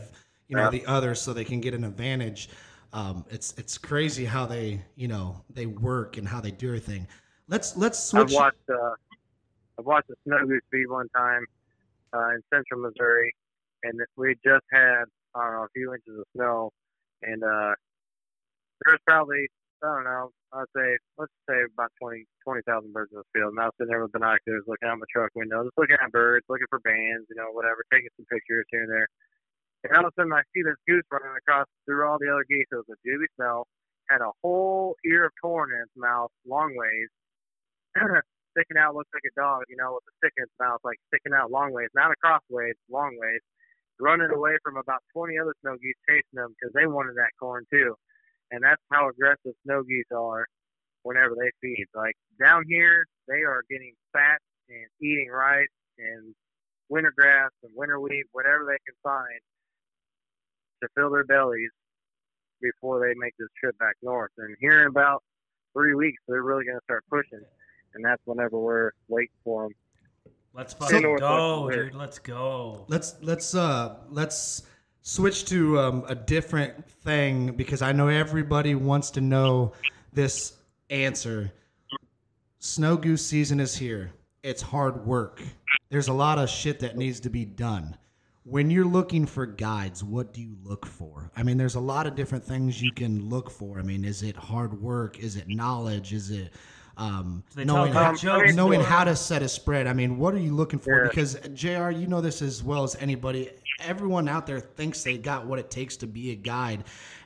you know Yeah. the others, so they can get an advantage. Um, it's it's crazy how they you know they work and how they do everything. Let's let's switch. I've watched uh, I've watched a snow goose feed one time uh, in central Missouri, and we just had I don't know a few inches of snow, and uh, there's probably I don't know I'd say let's say about 20 20,000 birds in the field. And I was sitting there with binoculars, looking out my truck window, just looking at birds, looking for bands, you know, whatever, taking some pictures here and there. And all of a sudden, I see this goose running across through all the other geese. It was a juvie Snell, had a whole ear of corn in its mouth, long ways, sticking out, looks like a dog, you know, with a stick in its mouth, like sticking out long ways, not across ways, long ways, running away from about 20 other snow geese chasing them because they wanted that corn too. And that's how aggressive snow geese are whenever they feed. Like down here, they are getting fat and eating rice and winter grass and winter wheat, whatever they can find to fill their bellies before they make this trip back north. And here in about three weeks, they're really going to start pushing. And that's whenever we're waiting for them. Let's fucking Northwest go, dude. Let's go. let's let's uh let's switch to um, a different thing because I know everybody wants to know this answer. Snow goose season is here. It's hard work. There's a lot of shit that needs to be done. When you're looking for guides, what do you look for? I mean, there's a lot of different things you can look for. I mean, is it hard work? Is it knowledge? Is it um, they knowing, how, jokes, knowing how to set a spread? I mean, what are you looking for? Yeah. Because Jr., you know this as well as anybody. Everyone out there thinks they got what it takes to be a guide,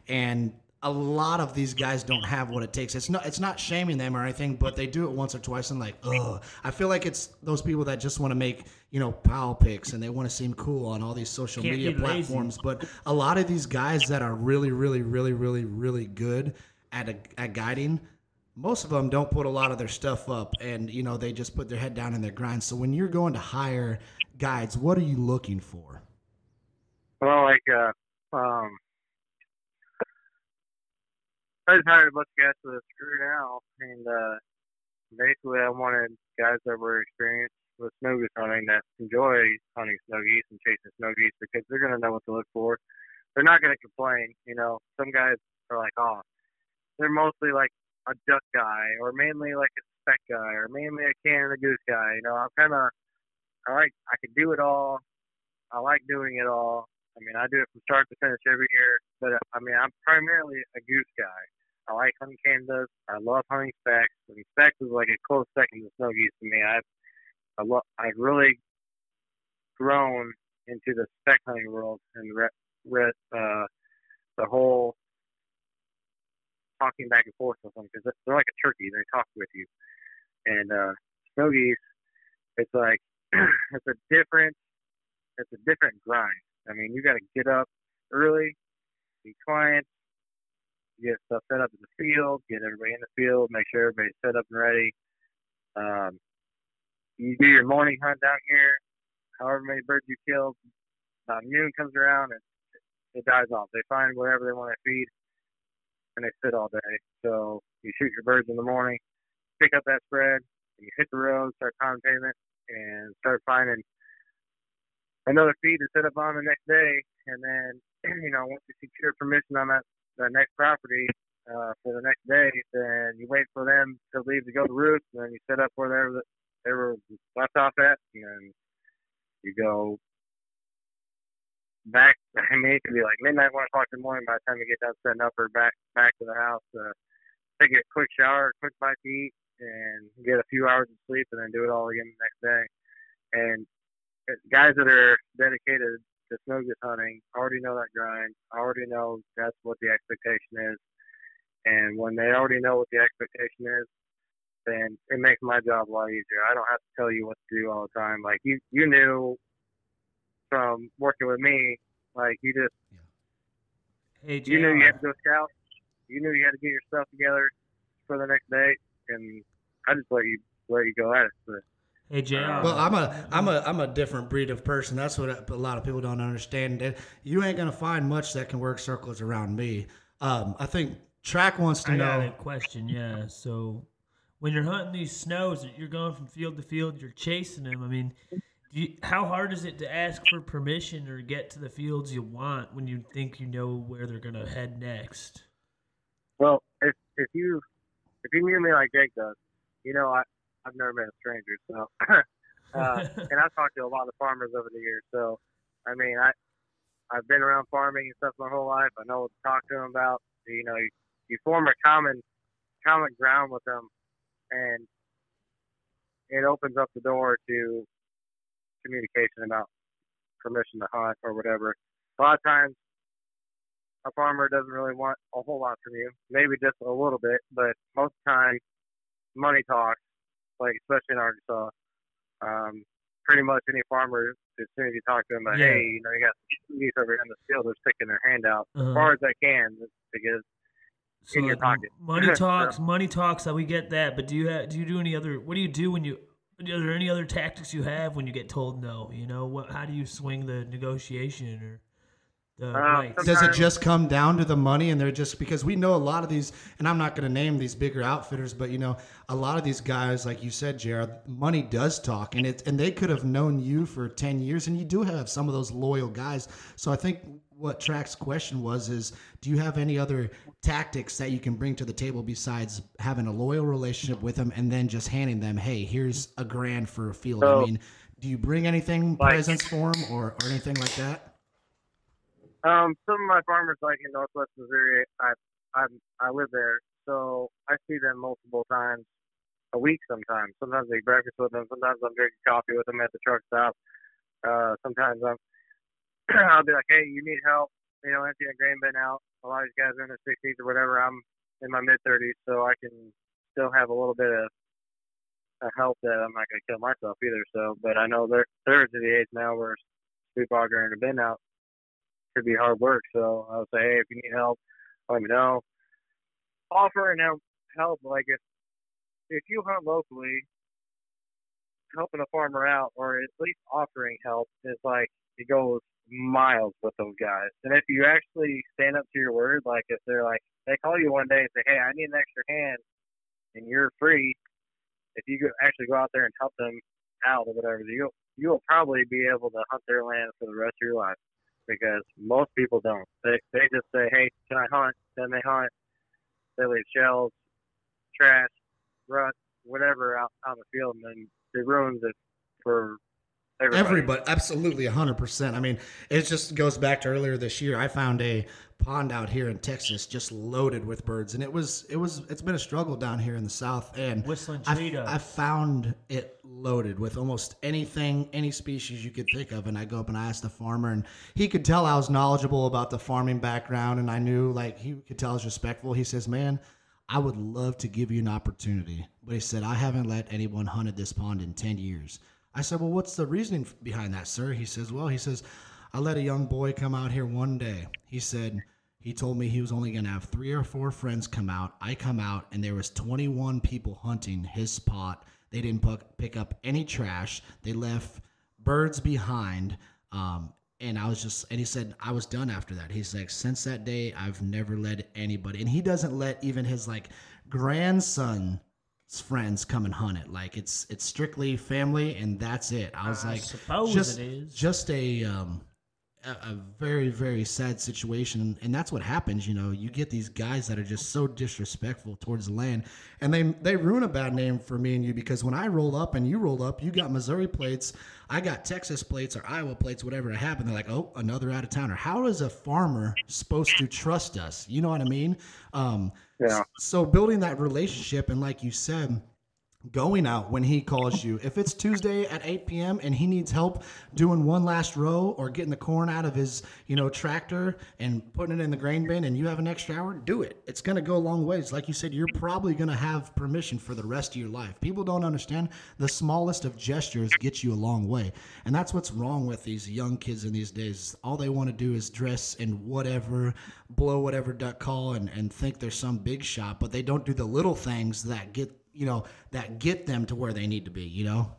and a lot of these guys don't have what it takes. It's not it's not shaming them or anything, but they do it once or twice and like, ugh. I feel like it's those people that just want to make you know pal pics and they want to seem cool on all these social Can't media be lazy. platforms. But a lot of these guys that are really, really, really, really, really good at a, at guiding, most of them don't put a lot of their stuff up, and you know they just put their head down in their grind. So when you're going to hire guides, what are you looking for? Well, like, uh, um, I just hired a bunch of guys for the screw now, and uh, basically I wanted guys that were experienced with snow goose hunting that enjoy hunting snow geese and chasing snow geese because they're going to know what to look for. They're not going to complain. You know, some guys are like, oh, they're mostly like a duck guy or mainly like a spec guy or mainly a Canada goose guy. You know, I'm kind of, I like, I can do it all. I like doing it all. I mean, I do it from start to finish every year, but uh, I mean, I'm primarily a goose guy. I like hunting Canadas. I love hunting specs. And specs is like a close second to snow geese to me. I've, I lo- I've really grown into the spec hunting world and re- re- uh, the whole talking back and forth with them because they're like a turkey. They talk with you. And uh, snow geese, it's like it's a different, it's a different grind. I mean, you got to get up early, see clients, get stuff set up in the field, get everybody in the field, make sure everybody's set up and ready. Um, you do your morning hunt down here, however many birds you kill, about noon comes around and it dies off. They find whatever they want to feed and they sit all day. So you shoot your birds in the morning, pick up that spread, and you hit the road, start pounding pavement, and start finding another feed to set up on the next day. And then, you know, once you secure permission on that, that next property uh, for the next day, then you wait for them to leave to go to roost, and then you set up where they were left off at, and you go back. I mean, it could be like midnight, one o'clock in the morning by the time you get done setting up or back back to the house. Uh, take a quick shower, quick bite to eat, and get a few hours of sleep, and then do it all again the next day. And uh, guys that are dedicated to snow goose hunting already know that grind. Already know that's what the expectation is. And when they already know what the expectation is, then it makes my job a lot easier. I don't have to tell you what to do all the time. Like you, you knew from working with me, like you just Hey, you knew you had to go scout. You knew you had to get your stuff together for the next day, and I just let you let you go at it. But Hey Jr. Well, I'm a I'm a I'm a different breed of person. That's what a lot of people don't understand. That You ain't gonna find much that can work circles around me. Um, I think Track wants to I know. got a question. Yeah. So when you're hunting these snows, you're going from field to field. You're chasing them. I mean, do you, how hard is it to ask for permission or get to the fields you want when you think you know where they're gonna head next? Well, if if you if you knew me like Jake does, you know I I've never met a stranger. So, uh, and I've talked to a lot of farmers over the years. So, I mean, I I've been around farming and stuff my whole life. I know what to talk to them about. You know, you, you form a common common ground with them, and it opens up the door to communication about permission to hunt or whatever. A lot of times, a farmer doesn't really want a whole lot from you, maybe just a little bit, but most of the time, money talks. Like especially in Arkansas, um, pretty much any farmer, as soon as you talk to them, about, Yeah. hey, you know, you got these over here in the field, they're sticking their hand out Uh-huh. as far as they can because So in your pocket. money talks, money talks. uh, We get that, but do you have, do you do any other? What do you do when you? Are there any other tactics you have when you get told no? You know, what? How do you swing the negotiation or the Uh, rights? Does it just come down to the money and they're just because we know a lot of these and I'm not going to name these bigger outfitters but you know a lot of these guys like you said Jared money does talk and it and they could have known you for 10 years and you do have some of those loyal guys so I think what Track's question was is do you have any other tactics that you can bring to the table besides having a loyal relationship with them and then just handing them hey here's a grand for a field I mean do you bring anything Like- presents for them or, or anything like that Um, some of my farmers, like in Northwest Missouri, I I I live there, so I see them multiple times a week. Sometimes, sometimes I eat breakfast with them. Sometimes I'm drinking coffee with them at the truck stop. Uh, sometimes I'm I'll be like, hey, you need help? You know, empty a grain bin out. A lot of these guys are in their 60s or whatever. I'm in my mid 30s, so I can still have a little bit of a help that I'm not gonna kill myself either. So, but I know they're they're to the age now where sweep auger and a bin out could be hard work. So I'll say, hey, if you need help, let me know. Offer and help, help. Like if if you hunt locally, helping a farmer out or at least offering help is like it goes miles with those guys. And if you actually stand up to your word, like if they're like they call you one day and say, hey, I need an extra hand, and you're free. If you actually go out there and help them out or whatever, you'll you'll probably be able to hunt their land for the rest of your life because most people don't. They they just say, "Hey, can I hunt?" Then they hunt. They leave shells, trash, rust, whatever out on the field, and then it ruins it for everybody. Everybody, absolutely, hundred percent. I mean, it just goes back to earlier this year. I found a pond out here in Texas just loaded with birds, and it was it was it's been a struggle down here in the south. And Whistling I, cheetah. I found it loaded with almost anything, any species you could think of. And I go up and I asked the farmer, and he could tell I was knowledgeable about the farming background, and I knew like he could tell I was respectful. He says, "Man." I would love to give you an opportunity, but he said, I haven't let anyone hunt at this pond in 10 years. I said, Well, what's the reasoning behind that, sir? He says, Well, he says, I let a young boy come out here one day. He said, he told me he was only going to have three or four friends come out. I come out, and there was 21 people hunting his spot. They didn't pick, up any trash. They left birds behind. Um, and I was just, and he said, I was done after that. He's like, since that day, I've never let anybody, and he doesn't let even his like grandson friends come and hunt it. Like it's it's strictly family and that's it. I was I like, suppose just it is. just a um a, a very very sad situation. And that's what happens you know. You get these guys that are just so disrespectful towards the land. And they they ruin a bad name for me and you because when i roll up and you roll up you got missouri plates i got texas plates or iowa plates whatever it happened. They're like oh another out of towner. How is a farmer supposed to trust us? You know what i mean? Um Yeah. so building that relationship and like you said going out when he calls you. If it's tuesday at 8 p.m and he needs help doing one last row or getting the corn out of his you know tractor and putting it in the grain bin and you have an extra hour do it. It's going to go a long ways. Like you said you're probably going to have permission for the rest of your life. People don't understand. The smallest of gestures get you a long way. And that's what's wrong with these young kids in these days. All they want to do is dress in whatever blow whatever duck call and, and think they're some big shot but they don't do the little things that get you know that get them to where they need to be you know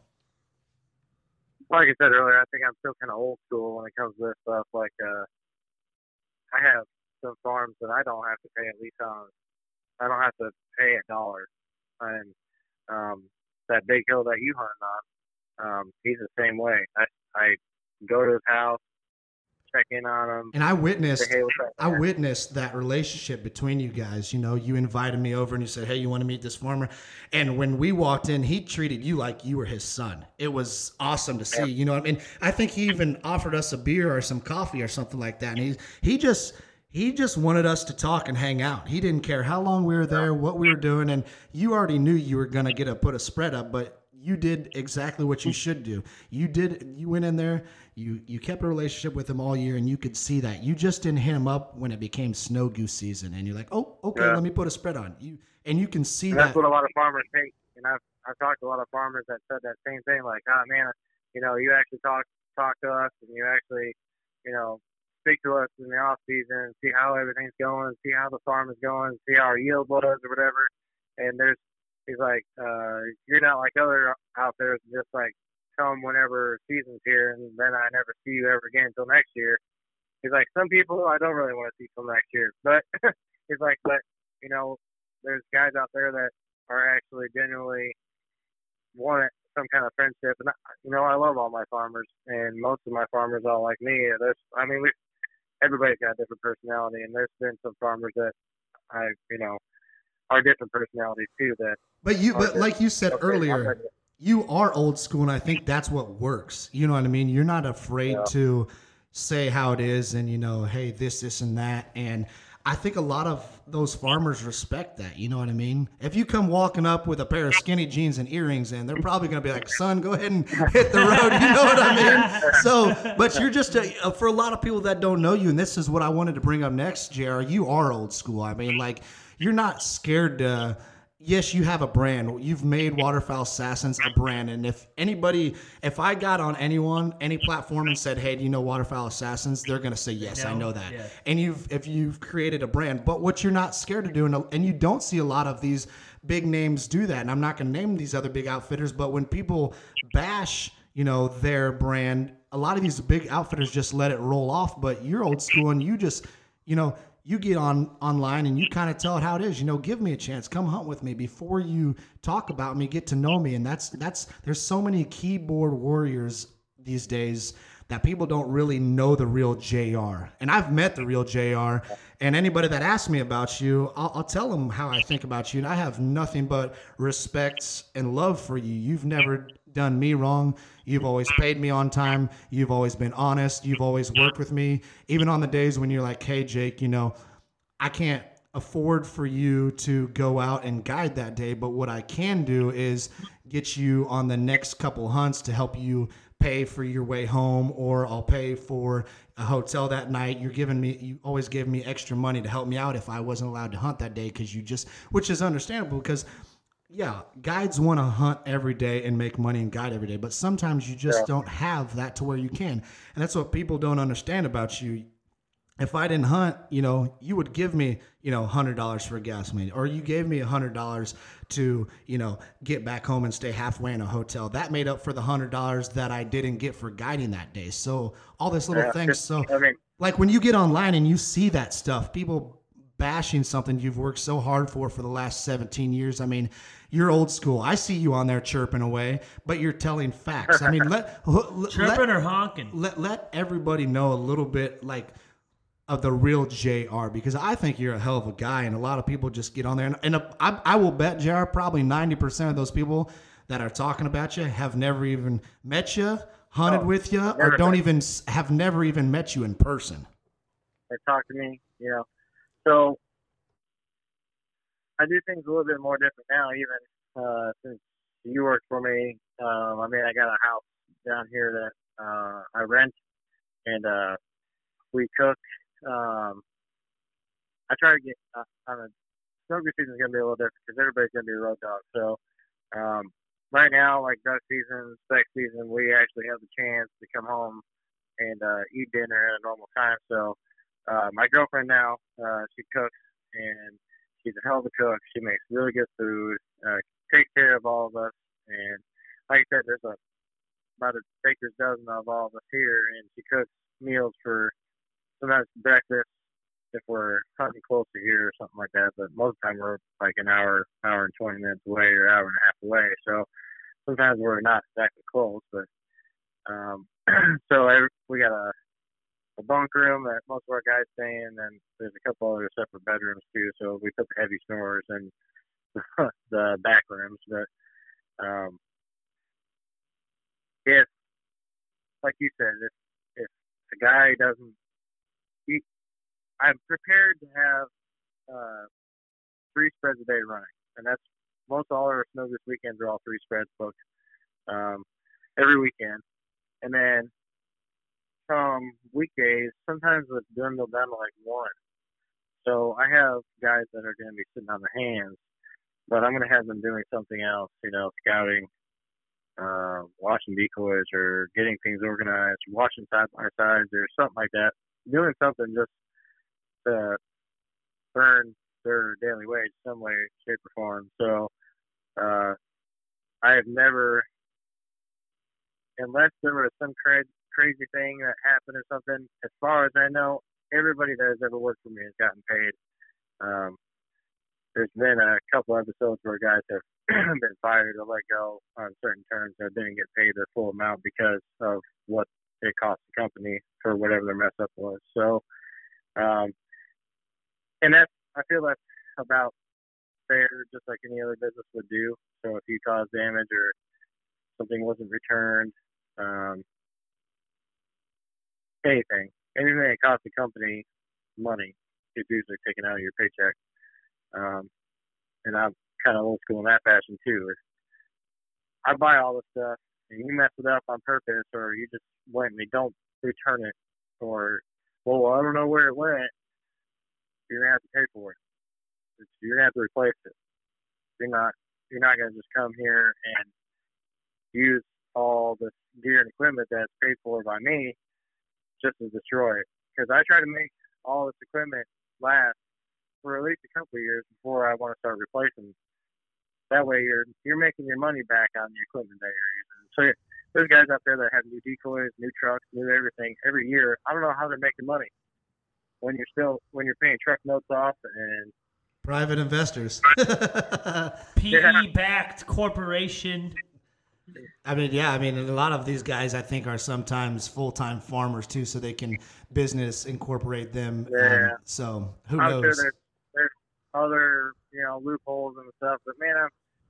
like I said earlier, I think I'm still kind of old school when it comes to this stuff. Like, uh, I have some farms that I don't have to pay at least on. I don't have to pay a dollar, and um, that big hill that you hunt on, um, he's the same way. I I go to his house, check in on him. And I witnessed, say, hey, I witnessed that relationship between you guys. You know, you invited me over and you said, "Hey, you want to meet this farmer?" And when we walked in, he treated you like you were his son. It was awesome to see. You know, what I mean, I think he even offered us a beer or some coffee or something like that. And he he just he just wanted us to talk and hang out. He didn't care how long we were there, what we were doing, and you already knew you were gonna get a put a spread up, but you did exactly what you mm. should do. You did. You went in there. You you kept a relationship with him all year, and you could see that. You just didn't hit him up when it became snow goose season, and you're like, oh, okay, Yeah. let me put a spread on you, and you can see And that. that's what a lot of farmers hate. And I've I've talked to a lot of farmers that said that same thing. Like, oh man, you know, you actually talk talk to us, and you actually, you know, speak to us in the off season, see how everything's going, see how the farm is going, see how our yield was or whatever. And there's he's like, uh, you're not like other out there just like come whenever season's here, and then I never see you ever again until next year. He's like, some people I don't really want to see till next year, but he's like, but you know, there's guys out there that are actually genuinely want some kind of friendship. And I, you know, I love all my farmers, and most of my farmers are like me. There's, I mean, we everybody's got a different personality, and there's been some farmers that I, you know, are different personalities too. That but you, but like you said Okay, earlier, you are old school, and I think that's what works. You know what I mean? You're not afraid Yeah. to say how it is, and you know, hey, this, this, and that, and. I think a lot of those farmers respect that. You know what I mean? If you come walking up with a pair of skinny jeans and earrings, and they're probably going to be like, "Son, go ahead and hit the road." You know what I mean? So, but you're just a, for a lot of people that don't know you, and this is what I wanted to bring up next, Jr. You are old school. I mean, like you're not scared to yes, you have a brand. You've made Waterfowl Assassins a brand. And if anybody, if I got on anyone, any platform and said, hey, do you know Waterfowl Assassins? They're going to say, yes, I know, know that. yeah. And you've, if you've created a brand, but what you're not scared to do, and, and you don't see a lot of these big names do that. And I'm not going to name these other big outfitters, but when people bash, you know, their brand, a lot of these big outfitters just let it roll off, but you're old school and you just, you know, you get on online and you kind of tell it how it is. You know, give me a chance. Come hunt with me before you talk about me. Get to know me. And that's that's there's so many keyboard warriors these days that people don't really know the real JR. And I've met the real JR. And anybody that asks me about you, I'll, I'll tell them how I think about you. And I have nothing but respect and love for you. You've never done me wrong. You've always paid me on time. You've always been honest. You've always worked with me, even on the days when you're like, hey, Jake, you know, I can't afford for you to go out and guide that day, but what I can do is get you on the next couple hunts to help you pay for your way home or I'll pay for a hotel that night. You're giving me you always give me extra money to help me out if I wasn't allowed to hunt that day cuz you just which is understandable because yeah, guides want to hunt every day and make money and guide every day, but sometimes you just don't have that to where you can. And that's what people don't understand about you if I didn't hunt, you know, you would give me, you know, hundred dollars for a gas money, or you gave me a hundred dollars to, you know, get back home and stay halfway in a hotel. That made up for the hundred dollars that I didn't get for guiding that day. So all this little Yeah, things. So I mean, like when you get online and you see that stuff, people bashing something you've worked so hard for for the last 17 years. I mean, you're old school. I see you on there chirping away, but you're telling facts. I mean, let, let Chirping or honking? let let everybody know a little bit like of the real JR because I think you're a hell of a guy and a lot of people just get on there and, and uh, I, I will bet JR probably 90% of those people that are talking about you have never even met you, hunted Oh, with you, or don't even have never even met you in person. they talk to me, you know. So I do things a little bit more different now, even uh, since you worked for me. Um, I mean, I got a house down here that uh, I rent, and uh, we cook. Um, I try to get uh, on a smoker season is gonna be a little different because everybody's gonna be a road dog. So um, right now, like duck season, spec season, we actually have the chance to come home and uh, eat dinner at a normal time. So uh, my girlfriend now, uh, she cooks hell of a cook. She makes really good food, uh, takes care of all of us. And like I said, there's a about a baker's dozen of all of us here, and she cooks meals for sometimes breakfast if we're hunting close to here or something like that. But most of the time we're like an hour, hour and twenty minutes away or hour and a half away. So sometimes we're not exactly close, but um, so every, we got a a bunk room that most of our guys stay in, and there's a couple other separate bedrooms too. So we put the heavy snorers in the back rooms, but um, if, like you said, if if a guy doesn't, he, I'm prepared to have uh, three spreads a day running, and that's most all our snow this weekends are all three spreads booked um, every weekend, and then some sometimes it's dwindled down to like one. So I have guys that are going to be sitting on their hands, but I'm going to have them doing something else, you know, scouting, uh, watching decoys or getting things organized, watching side by sides or something like that. Doing something just to earn their daily wage some way, shape, or form. So uh, I have never, unless there was some cra- crazy thing that happened or something, as far as I know, everybody that has ever worked for me has gotten paid. Um, there's been a couple episodes where guys have been fired or let go on certain terms that didn't get paid their full amount because of what it cost the company for whatever their mess up was. So, um, and that's I feel that's about fair, just like any other business would do. So if you cause damage or something wasn't returned, um, anything, anything that costs the company money is usually taken out of your paycheck. Um, and I'm kind of old school in that fashion too. If I buy all this stuff and you mess it up on purpose, or you just blatantly don't return it, or well, I don't know where it went, you're gonna have to pay for it. You're gonna have to replace it. You're not you're not gonna just come here and use all this gear and equipment that's paid for by me just to destroy it. Because I try to make all this equipment last for at least a couple of years before I want to start replacing. That way, you're you're making your money back on the equipment that you're using. So there's guys out there that have new decoys, new trucks, new everything every year. I don't know how they're making money when you're still when you're paying truck notes off and private investors. PE backed corporation. I mean, yeah, I mean, a lot of these guys, I think, are sometimes full time farmers too, so they can business incorporate them. Um, so who I'm knows? sure there's there's other you know loopholes and stuff, but man, I'm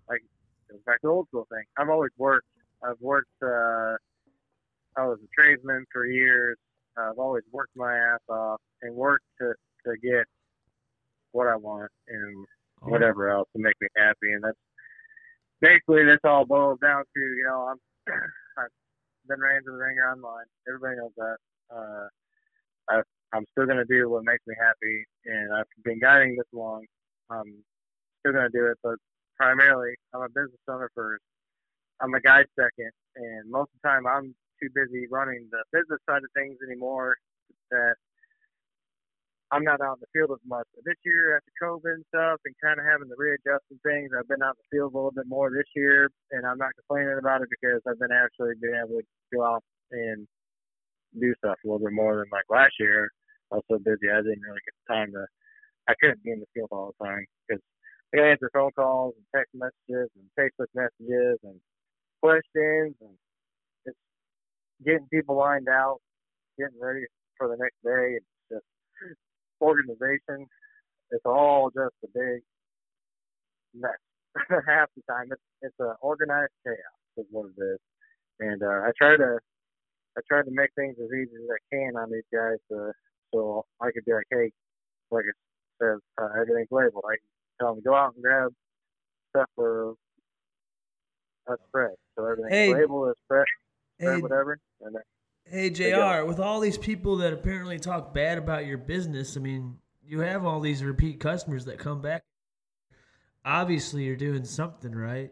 like it goes back to the old school thing. I've always worked. I've worked. uh I was a tradesman for years. I've always worked my ass off and worked to to get what I want and whatever else to make me happy, and that's basically this all boils down to. You know, I'm I've been ran to the ringer online. Everybody knows that. Uh, I I'm still gonna do what makes me happy, and I've been guiding this long. I'm still gonna do it, but primarily I'm a business owner first. I'm a guide second, and most of the time I'm too busy running the business side of things anymore that I'm not out in the field as much. But this year, after COVID and stuff, and kind of having to readjust some things, I've been out in the field a little bit more this year, and I'm not complaining about it because I've been actually being able to go out and do stuff a little bit more than like last year. I was so busy, I didn't really get the time to. I couldn't be in the field all the time because I got to answer phone calls and text messages and Facebook messages and questions and it's getting people lined out, getting ready for the next day. It's just organization. It's all just a big mess. Half the time, it's it's an organized chaos is what it is. And uh, I try to I try to make things as easy as I can on these guys, uh, so I could be like, hey, like it says, uh, everything's labeled. I can tell them go out and grab stuff for a spread. So everything's Hey. labeled as spread, spread Hey, whatever. And then, hey, Jr. With all these people that apparently talk bad about your business, I mean, you have all these repeat customers that come back. Obviously, you're doing something right.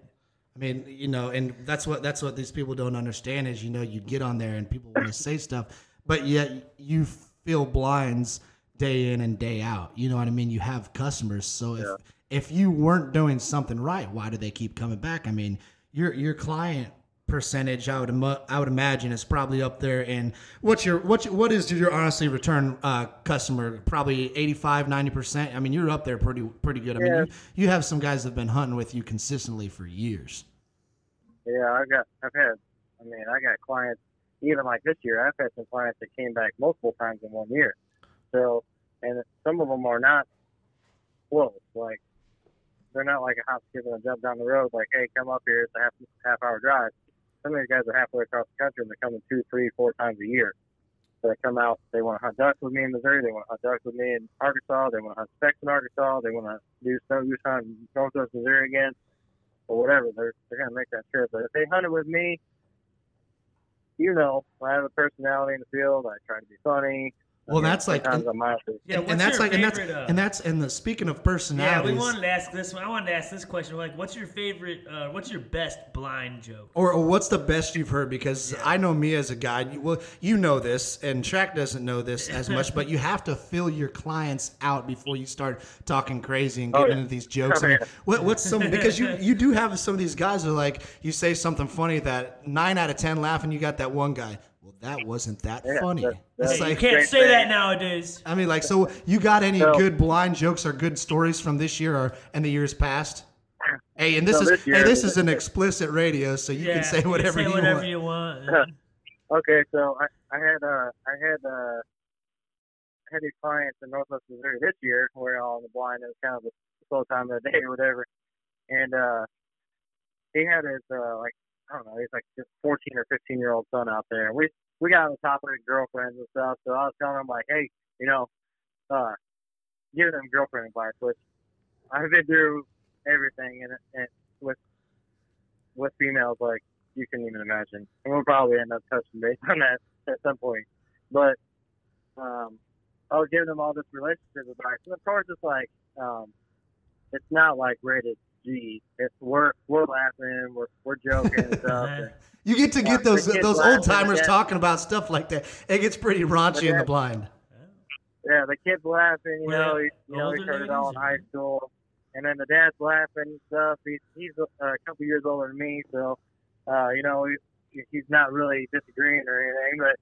I mean, you know, and that's what that's what these people don't understand is you know you get on there and people want to say stuff, but yet you feel blinds day in and day out. You know what I mean? You have customers, so if if you weren't doing something right, why do they keep coming back? I mean, your your client percentage I would ima- I would imagine is probably up there and what's your your, what is your honestly return uh, customer probably 85 90% I mean you're up there pretty pretty good I mean you, you have some guys that have been hunting with you consistently for years Yeah, I got, I've had, I mean, I got clients, even like this year, I've had some clients that came back multiple times in one year. So, and some of them are not close. Like, they're not like a hop, skip, and a jump down the road. Like, hey, come up here. It's a half half hour drive. Some of guys are halfway across the country and they're coming two, three, four times a year. So they come out. They want to hunt ducks with me in Missouri. They want to hunt ducks with me in Arkansas. They want to hunt specks in Arkansas. They want to do snow goose hunt in Northwest Missouri again or whatever. They're they're gonna make that trip. But if they hunted with me, you know, I have a personality in the field. I try to be funny. I Well, mean, that's like- sometimes I'm out there. Yeah, and, and that's your like and that's uh, and that's and the speaking of personalities. Yeah, personalities we wanted to ask this one. I wanted to ask this question. Like, what's your favorite? Uh, what's your best blind joke? Or, or what's the best you've heard? Because I know me as a guy. You, well, you know this, and Track doesn't know this as much. but you have to fill your clients out before you start talking crazy and Oh, getting yeah. into these jokes. Oh, I mean, what, what's some? Because you you do have some of these guys are like you say something funny that nine out of ten laugh, and you got that one guy. Well, that wasn't that Yeah, funny. that- it's that- you can't great say that nowadays. I mean, like, so you got any So- good blind jokes or good stories from this year or and the years past? Hey, and this So is this hey, this is an explicit radio, so you yeah, can say whatever say you want. you want. Okay, so I, I had uh I had uh I had these clients in Northwest Missouri this year. We're all in the blind. It was kind of a slow time of the day or whatever. And uh he had his uh like I don't know, he's like just fourteen or fifteen year old son out there. We we got on the top of girlfriends and stuff. So I was telling him like, hey, you know, uh giving him girlfriend advice, which I've been through everything and, and with with females like you can even imagine. And we'll probably end up touching base on that at some point. But um, I was giving them all this relationship advice, and of course, it's like um, it's not like rated G. It's we're we're laughing, we're we're joking and stuff. And, You get to get those those old timers talking about stuff like that. It gets pretty raunchy in the blind. yeah, the kids laughing. You Well, know, he, you know, he older heard it all in high school, and then the dad's laughing and stuff. He's he's uh, a couple years older than me, so uh, you know, he, he's not really disagreeing or anything. But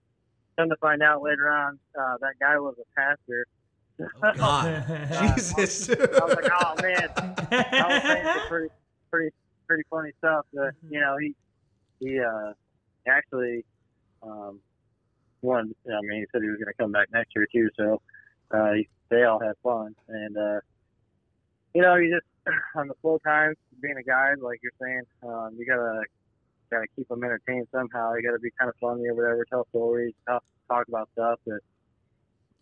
come to find out later on, uh, that guy was a pastor. Oh, God, Jesus. I was like, oh man, I was saying pretty, pretty, pretty funny stuff. But you know, he he uh, actually um, wanted. I mean, he said he was going to come back next year too. So uh, they all had fun, and uh, you know, you just on the slow times, being a guide, like you're saying, um, you gotta gotta keep them entertained somehow. You gotta be kind of funny or whatever, tell stories, talk, talk about stuff that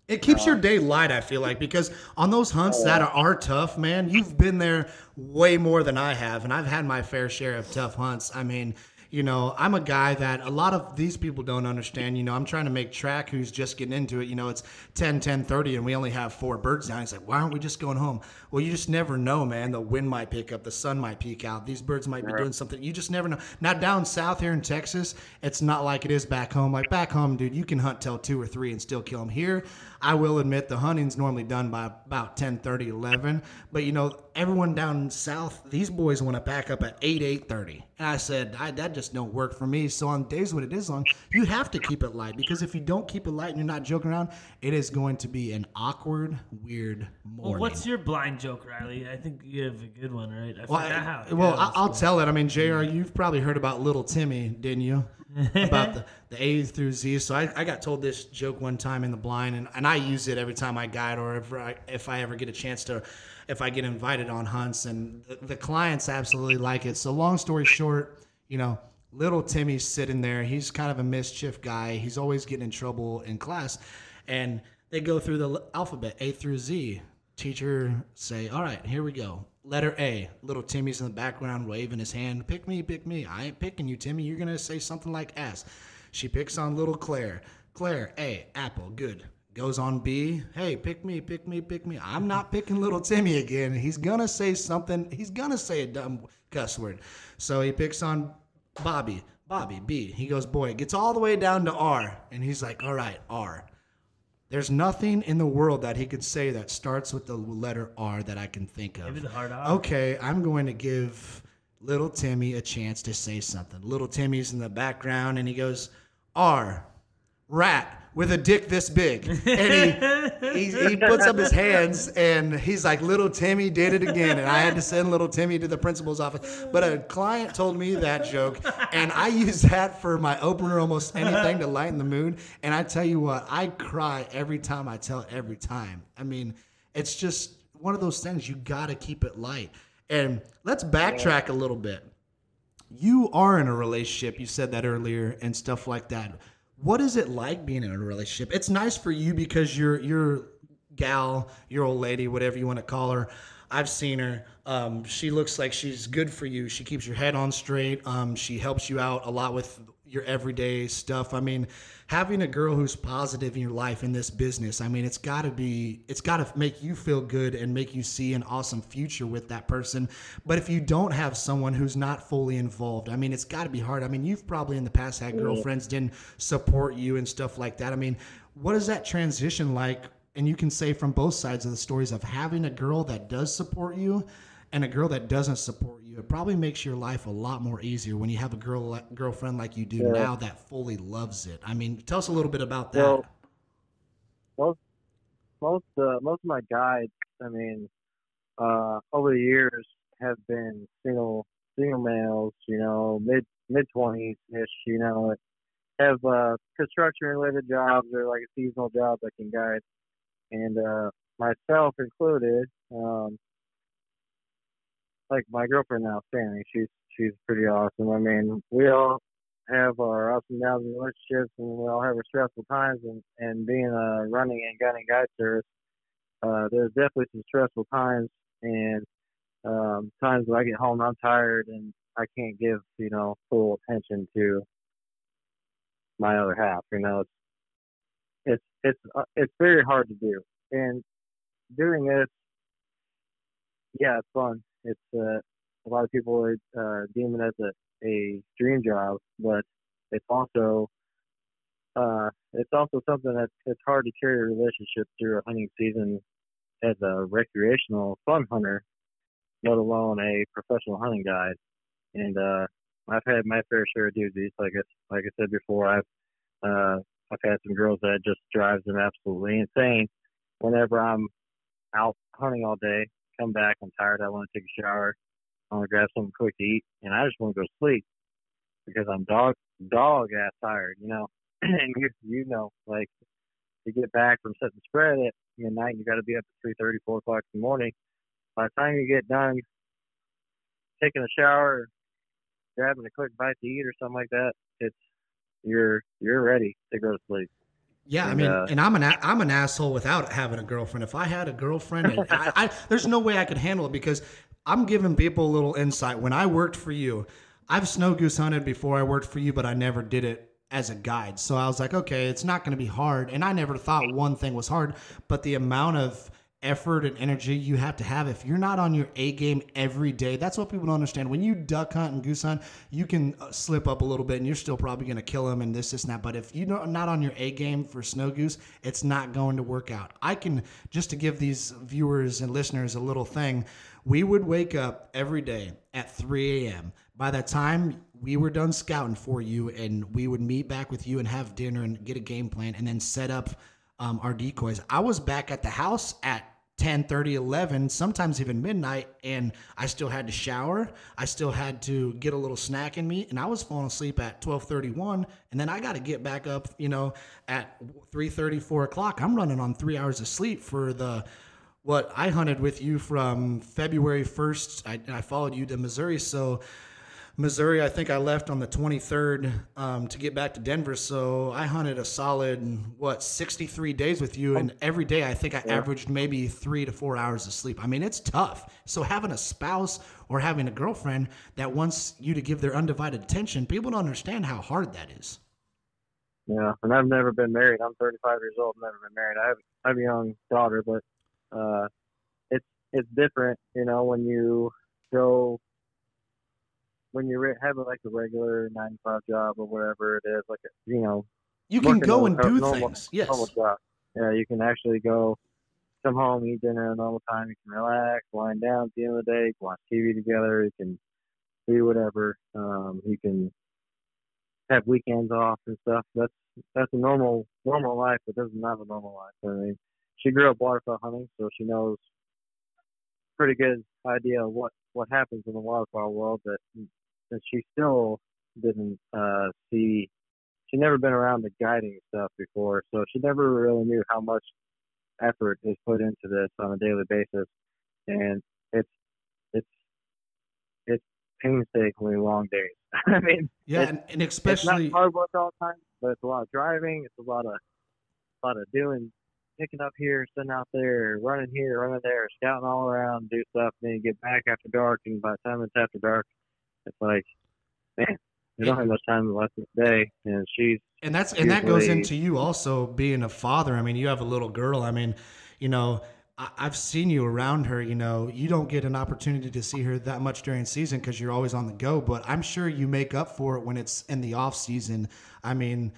It keeps your day light, I feel like, because on those hunts that are tough, man, you've been there way more than I have, and I've had my fair share of tough hunts. I mean, you know, I'm a guy that a lot of these people don't understand. You know, I'm trying to make track who's just getting into it. You know, it's 10, 10, 30, and we only have four birds down. He's like, why aren't we just going home? Well, you just never know, man. The wind might pick up, the sun might peek out, these birds might be doing something. You just never know. Now, down south here in Texas, it's not like it is back home. Like back home, dude, you can hunt till two or three and still kill them. Here, I will admit the hunting's normally done by about 10, 30, 11. But, you know, everyone down south, these boys want to pack up at 8, 8.30. And I said, I, that just don't work for me. So on days when it is long, you have to keep it light. Because if you don't keep it light and you're not joking around, it is going to be an awkward, weird morning. Well, what's your blind joke, Riley? I think you have a good one, right? I Well, I- how. well, yeah, I- I'll let's tell it. I mean, Jr., you've probably heard about Little Timmy, didn't you? about the, the A through Z. So I, I got told this joke one time in the blind, and, and I use it every time I guide or if I, if I ever get a chance to, if I get invited on hunts, and the, the clients absolutely like it. So long story short, you know, little Timmy's sitting there. He's kind of a mischief guy. He's always getting in trouble in class, and they go through the alphabet A through Z. Teacher say, "All right, here we go. Letter A." Little Timmy's in the background waving his hand. Pick me, pick me. I ain't picking you, Timmy. You're gonna say something like S. She picks on little Claire. Claire, A, apple, good. Goes on B. Hey, pick me, pick me, pick me. I'm not picking little Timmy again. He's gonna say something. He's gonna say a dumb cuss word. So he picks on Bobby. Bobby, B. He goes, boy, gets all the way down to R. And he's like, all right, R. There's nothing in the world that he could say that starts with the letter R that I can think of. Maybe the hard R. Okay, I'm going to give little Timmy a chance to say something. Little Timmy's in the background and he goes, R, rat with a dick this big. And he, he, he puts up his hands and he's like, Little Timmy did it again. And I had to send little Timmy to the principal's office. But a client told me that joke and I use that for my opener almost anything to lighten the mood. And I tell you what, I cry every time I tell it every time. I mean, it's just one of those things you got to keep it light. And let's backtrack a little bit. You are in a relationship, you said that earlier, and stuff like that. What is it like being in a relationship? It's nice for you because you're gal, your old lady, whatever you want to call her. I've seen her. Um, she looks like she's good for you. She keeps your head on straight. Um, she helps you out a lot with your everyday stuff. I mean, having a girl who's positive in your life in this business, I mean, it's got to be, it's got to make you feel good and make you see an awesome future with that person. But if you don't have someone who's not fully involved, I mean, it's got to be hard. I mean, you've probably in the past had girlfriends didn't support you and stuff like that. I mean, what is that transition like? And you can say from both sides of the stories of having a girl that does support you and a girl that doesn't support you, it probably makes your life a lot more easier when you have a girl girlfriend like you do Yeah. now that fully loves it. I mean, tell us a little bit about that. Well, most most uh, most of my guides, I mean, uh, over the years have been single single males, you know, mid mid twenties ish, you know, have uh, construction related jobs or like a seasonal job that can guide, and uh, myself included. Um, like my girlfriend now, Fanny, she's she's pretty awesome. I mean, we all have our ups and downs in relationships, and we all have our stressful times. And and being a running and gunning guide service, uh, there's definitely some stressful times, and um, times when I get home, I'm tired, and I can't give you know full attention to my other half. You know, it's it's it's uh, it's very hard to do, and doing this, yeah, it's fun. It's uh, a lot of people are uh, deem it as a, a dream job, but it's also uh, it's also something that it's hard to carry a relationship through a hunting season as a recreational fun hunter, let alone a professional hunting guide. And uh, I've had my fair share of doozies. Like I, like I said before, I've uh, I've had some girls that just drives them absolutely insane. Whenever I'm out hunting all day, come back, I'm tired, I want to take a shower, I want to grab something quick to eat, and I just want to go to sleep because I'm dog dog ass tired, you know. and you you know, like to get back from setting spread at midnight, you got to be up at three thirty, four o'clock in the morning. By the time you get done taking a shower, grabbing a quick bite to eat or something like that, it's you're you're ready to go to sleep. Yeah, I mean, uh, and I'm an a- I'm an asshole without having a girlfriend. If I had a girlfriend, I, I, there's no way I could handle it because I'm giving people a little insight. When I worked for you, I've snow goose hunted before I worked for you, but I never did it as a guide. So I was like, okay, it's not going to be hard. And I never thought one thing was hard, but the amount of effort and energy you have to have if you're not on your A game every day. That's what people don't understand. When you duck hunt and goose hunt, you can uh, slip up a little bit and you're still probably going to kill them and this, this, and that. But if you're not on your A game for snow goose, it's not going to work out. I can, just to give these viewers and listeners a little thing, we would wake up every day at 3 a.m. By the time we were done scouting for you and we would meet back with you and have dinner and get a game plan and then set up um, our decoys, I was back at the house at 10 30 11 sometimes even midnight and i still had to shower. I still had to get a little snack in me and i was falling asleep at 12 31 and then i got to get back up you know at 3 30 4 o'clock. I'm running on three hours of sleep for the what i hunted with you from february 1st i, I followed you to missouri so Missouri, I think I left on the 23rd um, to get back to Denver. So I hunted a solid, what, 63 days with you. And every day I think I averaged maybe three to four hours of sleep. I mean, it's tough. So having a spouse or having a girlfriend that wants you to give their undivided attention, people don't understand how hard that is. Yeah, and I've never been married. I'm 35 years old. Never been married. I have I have a young daughter, but uh, it's it's different, you know, when you go when you re- have like a regular nine to five job or whatever it is, like a, you know, You can go and do normal- things. Yes. normal job. Yeah, you can actually go come home, eat dinner at a normal time. You can relax, wind down at the end of the day, watch TV together. You can do whatever. Um, you can have weekends off and stuff. That's that's a normal normal life, but doesn't have a normal life. I mean, she grew up waterfowl hunting, so she knows pretty good idea of what what happens in the waterfowl world. That that she still didn't uh, see. She never been around the guiding stuff before, so she never really knew how much effort is put into this on a daily basis, and it's it's it's painstakingly long days. I mean, Yeah, it's- and, and it's especially not hard work all the time, but it's a lot of driving. It's a lot of a lot of doing, picking up here, sitting out there, running here, running there, scouting all around, do stuff. And then you get back after dark, and by the time it's after dark, it's like, man, you don't have much time left in the day. And she's and that's and that goes into you also being a father. I mean, you have a little girl. I mean, you know, I've seen you around her. You know, you don't get an opportunity to see her that much during season because you're always on the go. But I'm sure you make up for it when it's in the off season. I mean.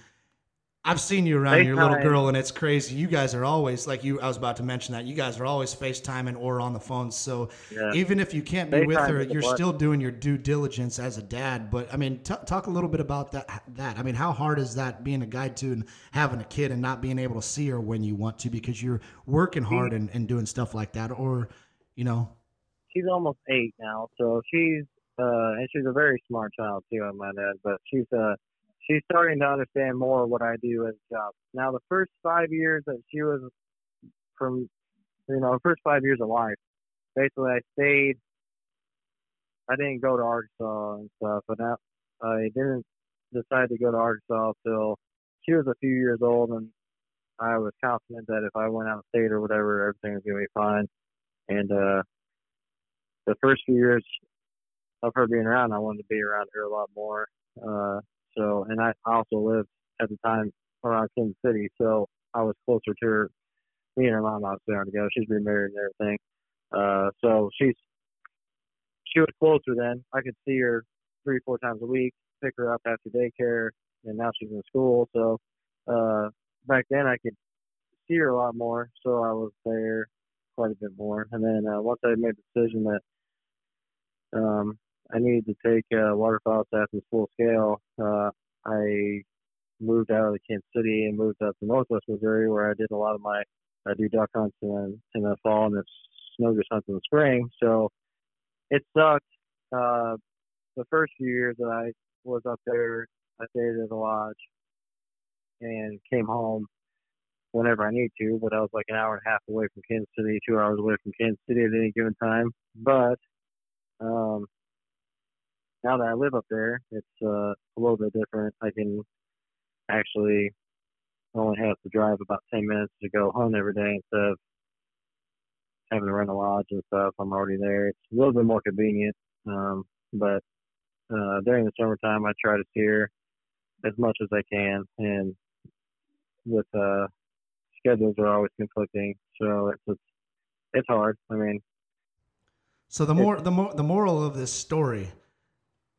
I've seen you around your little girl, and it's crazy. You guys are always like you. I was about to mention that you guys are always FaceTiming or on the phone. So yeah. even if you can't be with her, you're still doing your due diligence as a dad. But I mean, t- talk a little bit about that. That I mean, how hard is that being a guide to and having a kid and not being able to see her when you want to because you're working hard and, and doing stuff like that, or you know, she's almost eight now, so she's uh and she's a very smart child too, I might add. But she's uh she's starting to understand more what I do as a job. Now the first five years that she was from you know, the first five years of life, basically I stayed I didn't go to Arkansas and stuff, but now I didn't decide to go to Arkansas till she was a few years old and I was confident that if I went out of state or whatever, everything was gonna be fine. And uh the first few years of her being around, I wanted to be around her a lot more. Uh, so, and I also lived at the time around Kansas City, so I was closer to her. Me and her mom obviously aren't together. She's remarried and everything. Uh, so she's she was closer then. I could see her three, four times a week, pick her up after daycare, and now she's in school. So uh, back then I could see her a lot more, so I was there quite a bit more. And then uh, once I made the decision that um, I needed to take uh, waterfowl assassins full scale, uh, I moved out of the Kansas City and moved up to Northwest Missouri, where I did a lot of my I do duck hunts in, in the fall and it's snow goose hunts in the spring. So it sucked. Uh, the first few years that I was up there, I stayed at a lodge and came home whenever I need to, but I was like an hour and a half away from Kansas City, two hours away from Kansas City at any given time. But um, now that I live up there, it's uh, a little bit different. I can actually only have to drive about 10 minutes to go home every day instead of having to rent a lodge and stuff. I'm already there. It's a little bit more convenient. Um, but uh, during the summertime, I try to steer as much as I can. And with uh, schedules are always conflicting, so it's it's, it's hard. I mean, So the more the more the moral of this story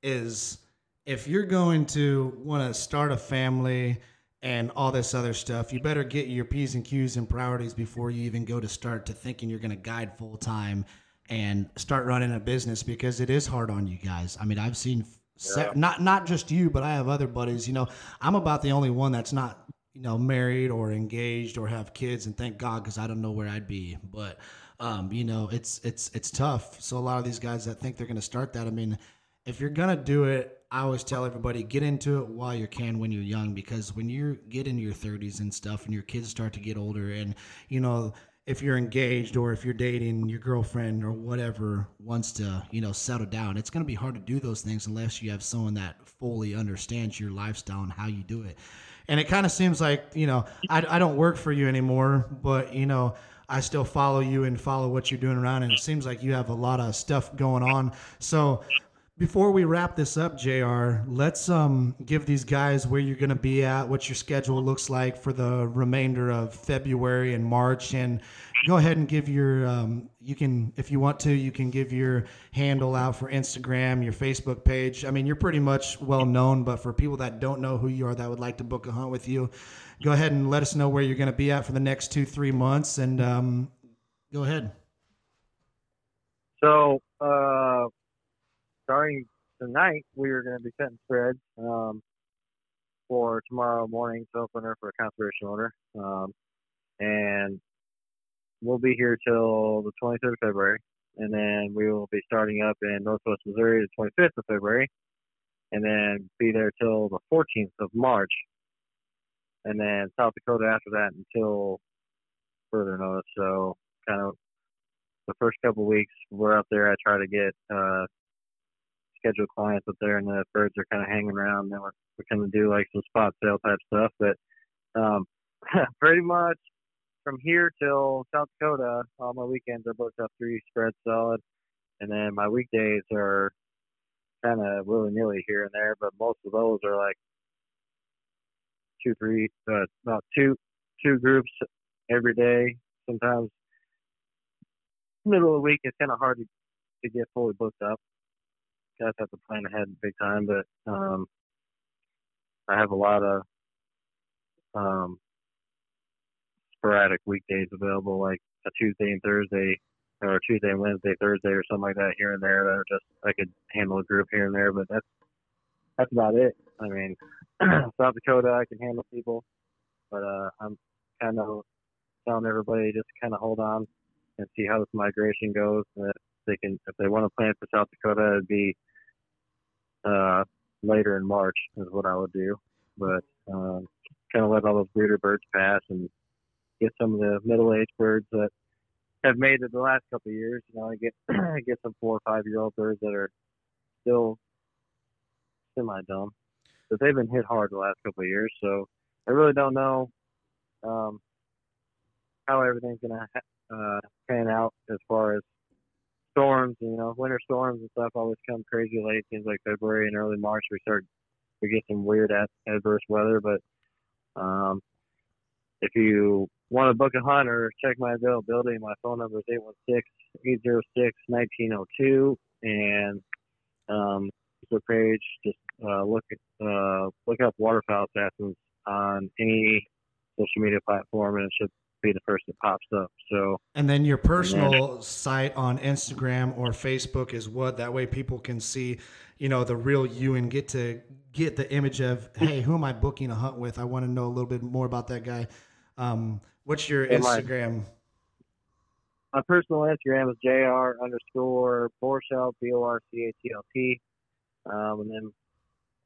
is if you're going to want to start a family and all this other stuff, you better get your P's and Q's and priorities before you even go to start to thinking you're going to guide full time and start running a business because it is hard on you guys. I mean, I've seen se- not not just you, but I have other buddies. You know, I'm about the only one that's not you know married or engaged or have kids, and thank God because I don't know where I'd be. But um, you know, it's it's it's tough. So a lot of these guys that think they're going to start that, I mean, if you're gonna do it, I always tell everybody get into it while you can when you're young because when you get into your 30s and stuff and your kids start to get older and you know if you're engaged or if you're dating your girlfriend or whatever wants to you know settle down it's going to be hard to do those things unless you have someone that fully understands your lifestyle and how you do it. And it kind of seems like you know I, I don't work for you anymore but you know i still follow you and follow what you're doing around and it seems like you have a lot of stuff going on. So before we wrap this up, Jr., let's um, give these guys where you're going to be at, what your schedule looks like for the remainder of February and March, and go ahead and give your. Um, you can, if you want to, you can give your handle out for Instagram, your Facebook page. I mean, you're pretty much well known, but for people that don't know who you are, that would like to book a hunt with you, go ahead and let us know where you're going to be at for the next two, three months, and um, go ahead. So, uh, starting tonight we are going to be setting spreads um, for tomorrow morning's opener for a conservation order, um, and we'll be here till the 23rd of February, and then we will be starting up in Northwest Missouri the 25th of February, and then be there till the 14th of March, and then South Dakota after that until further notice. So kind of the first couple weeks we're up there, I try to get uh, scheduled clients up there, and the birds are kind of hanging around. Then we're we're to do like some spot sale type stuff, but um, pretty much from here till South Dakota, all my weekends are booked up three spreads solid, and then my weekdays are kind of willy nilly here and there, but most of those are like two, three, uh, about two, two groups every day. Sometimes middle of the week it's kind of hard to, to get fully booked up. Guys have to plan ahead big time, but um, I have a lot of um, sporadic weekdays available, like a Tuesday and Thursday, or Tuesday and Wednesday, Thursday, or something like that here and there. That are just I could handle a group here and there, but that's that's about it. I mean, South Dakota, I can handle people, but uh, I'm kind of telling everybody just kind of hold on and see how this migration goes. That they can, if they want to plan for South Dakota, it'd be uh, later in March is what I would do. But um, kind of let all those breeder birds pass and get some of the middle-aged birds that have made it the last couple of years. You know, I get get some four or five-year-old birds that are still semi-dumb, but they've been hit hard the last couple of years. So I really don't know um, how everything's gonna uh, pan out as far as storms. You know, winter storms and stuff always come crazy late. Seems like February and early March we start we get some weird adverse weather. But um, if you want to book a hunt or check my availability, my phone number is 816-806-1902 and um, Facebook page. Just uh, look uh, look up Waterfowl Assassins on any social media platform, and it should be the first that pops up. So, and then your personal then, site on Instagram or Facebook is what that way people can see, you know, the real you and get to get the image of, hey, who am I booking a hunt with? I want to know a little bit more about that guy. Um, what's your Instagram? My, my, personal Instagram is jr underscore Borchelt b o r c a t l t, um, and then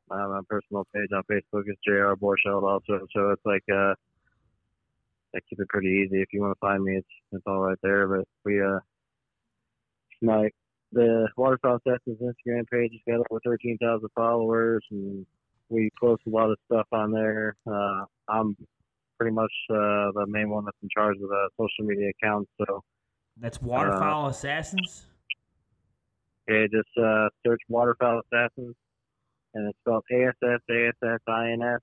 uh, my personal page on Facebook is jr Borchelt also. So it's like uh I keep it pretty easy. If you want to find me, it's it's all right there. But we uh, my the Waterfowl Assassins Instagram page has got over thirteen thousand followers, and we post a lot of stuff on there. Uh, I'm pretty much uh, the main one that's in charge of the social media accounts. So that's Waterfowl uh, Assassins. Okay, just uh, search Waterfowl Assassins, and it's spelled A S S A S S I N S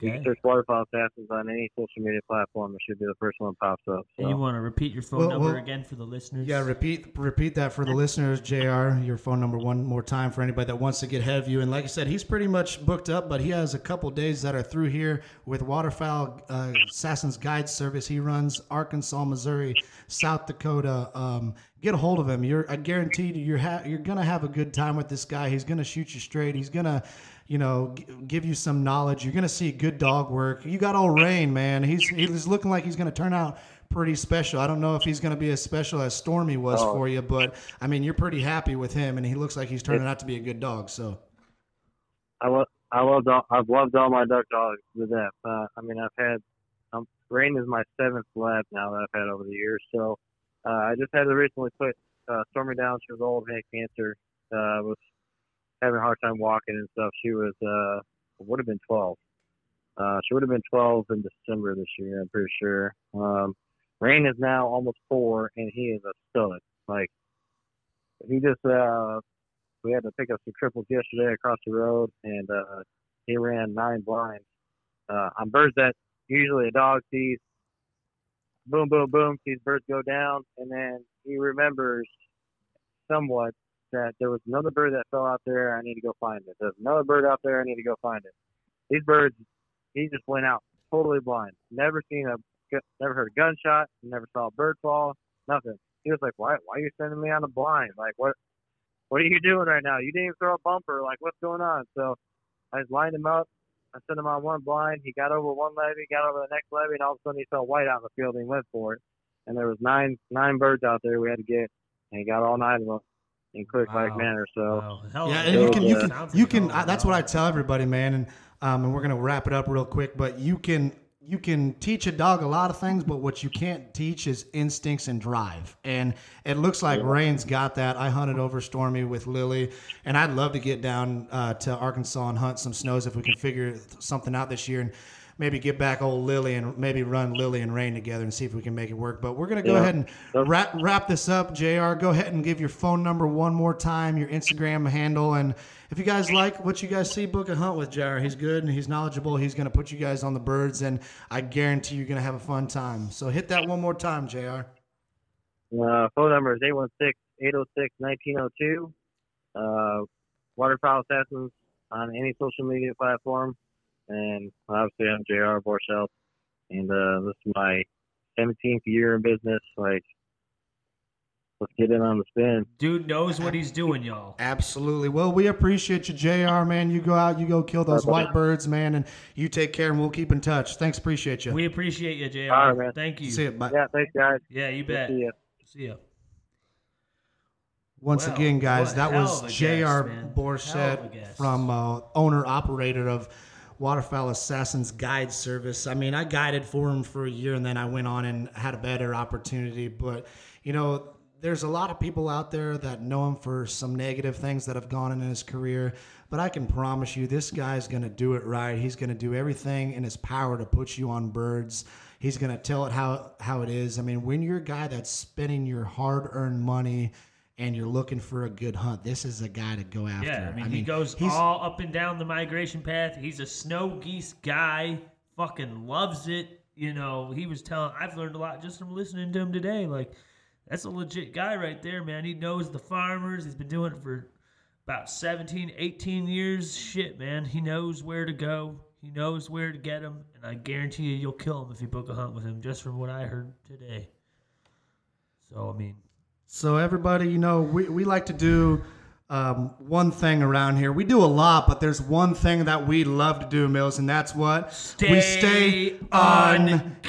Okay. You search Waterfowl Assassins on any social media platform. It should be the first one that pops up. So. And you want to repeat your phone well, number well, again for the listeners? Yeah, repeat repeat that for the listeners, Jr. Your phone number one more time for anybody that wants to get ahead of you. And like I said, he's pretty much booked up, but he has a couple days that are through here with Waterfowl uh, Assassins Guide Service. He runs Arkansas, Missouri, South Dakota. Um, get a hold of him. You're I guarantee you, you're ha- you're gonna have a good time with this guy. He's gonna shoot you straight. He's gonna you know, g- give you some knowledge. You're going to see good dog work. You got old Rain, man. He's he's looking like he's going to turn out pretty special. I don't know if he's going to be as special as Stormy was oh. for you, but I mean, you're pretty happy with him, and he looks like he's turning out to be a good dog. So, I love I loved all, I've loved all my duck dogs to death. Uh, I mean, I've had um, Rain is my seventh lab now that I've had over the years. So, uh, I just had to recently put uh, Stormy down. She was old, had cancer. Uh, was having a hard time walking and stuff. She was uh would have been 12. Uh, she would have been 12 in December this year. I'm pretty sure. Um, Rain is now almost four, and he is a stud. Like he just uh, we had to pick up some triples yesterday across the road, and uh, he ran nine blinds uh, on birds that usually a dog sees. Boom, boom, boom, sees birds go down, and then he remembers somewhat that there was another bird that fell out there. I need to go find it. There's another bird out there. I need to go find it. These birds, he just went out totally blind. Never seen a, never heard a gunshot. Never saw a bird fall. Nothing. He was like, why, why are you sending me on a blind? Like what? what are you doing right now? You didn't even throw a bumper. Like, what's going on? So I just lined him up. I sent him on one blind. He got over one levee, got over the next levee, and all of a sudden he saw white out in the field and he went for it. And there was nine nine birds out there we had to get, and he got all nine of them in quick like Wow. manner. So Wow. Hell Yeah, and you can you can you can. hell of I, a that's what I tell everybody, man. And um, and we're gonna wrap it up real quick. But you can you can teach a dog a lot of things, but what you can't teach is instincts and drive. And it looks like Rain's got that. I hunted over Stormy with Lily, and I'd love to get down uh, to Arkansas and hunt some snows if we can figure something out this year and. Maybe get back old Lily and maybe run Lily and Rain together and see if we can make it work. But we're gonna go Yeah. ahead and wrap wrap this up. Jr. Go ahead and give your phone number one more time, your Instagram handle, and if you guys like what you guys see, book a hunt with Jr. He's good and he's knowledgeable. He's gonna put you guys on the birds, and I guarantee you're gonna have a fun time. So hit that one more time, Jr. uh, phone number is 816-806-1902. Uh, Waterfowl Assassins on any social media platform, and obviously I'm Jr. Borchelt, and uh, this is my 17th year in business. Like, let's get in on the spin. Dude knows what he's doing, y'all. Absolutely. Well, we appreciate you, Jr. Man. You go out, you go kill those white birds, man, and you take care, and we'll keep in touch. Thanks, appreciate you. We appreciate you, JR. All right, man. Thank you. See you. Bye. Yeah, thanks guys. Yeah, you Good to bet. see you. See ya. Once Wow, again, guys, that was Jr. guest, man. Hell of a Borchelt guest. from uh, owner operator of Waterfowl Assassins Guide Service. I mean, I guided for him for a year, and then I went on and had a better opportunity. But you know, there's a lot of people out there that know him for some negative things that have gone in his career. But I can promise you, this guy's going to do it right. He's going to do everything in his power to put you on birds. He's going to tell it how how it is. I mean, when you're a guy that's spending your hard-earned money and you're looking for a good hunt, this is a guy to go after. Yeah, I mean, he goes he's- all up and down the migration path. He's a snow geese guy. Fucking loves it. You know, he was telling. I've learned a lot just from listening to him today. Like, that's a legit guy right there, man. He knows the farmers. He's been doing it for about 17, 18 years. Shit, man. He knows where to go. He knows where to get them, and I guarantee you, you'll kill him if you book a hunt with him. Just from what I heard today. So I mean, So everybody, you know, we, we like to do um, one thing around here. We do a lot, but there's one thing that we love to do, Mills, and that's what we Stay stay unguided.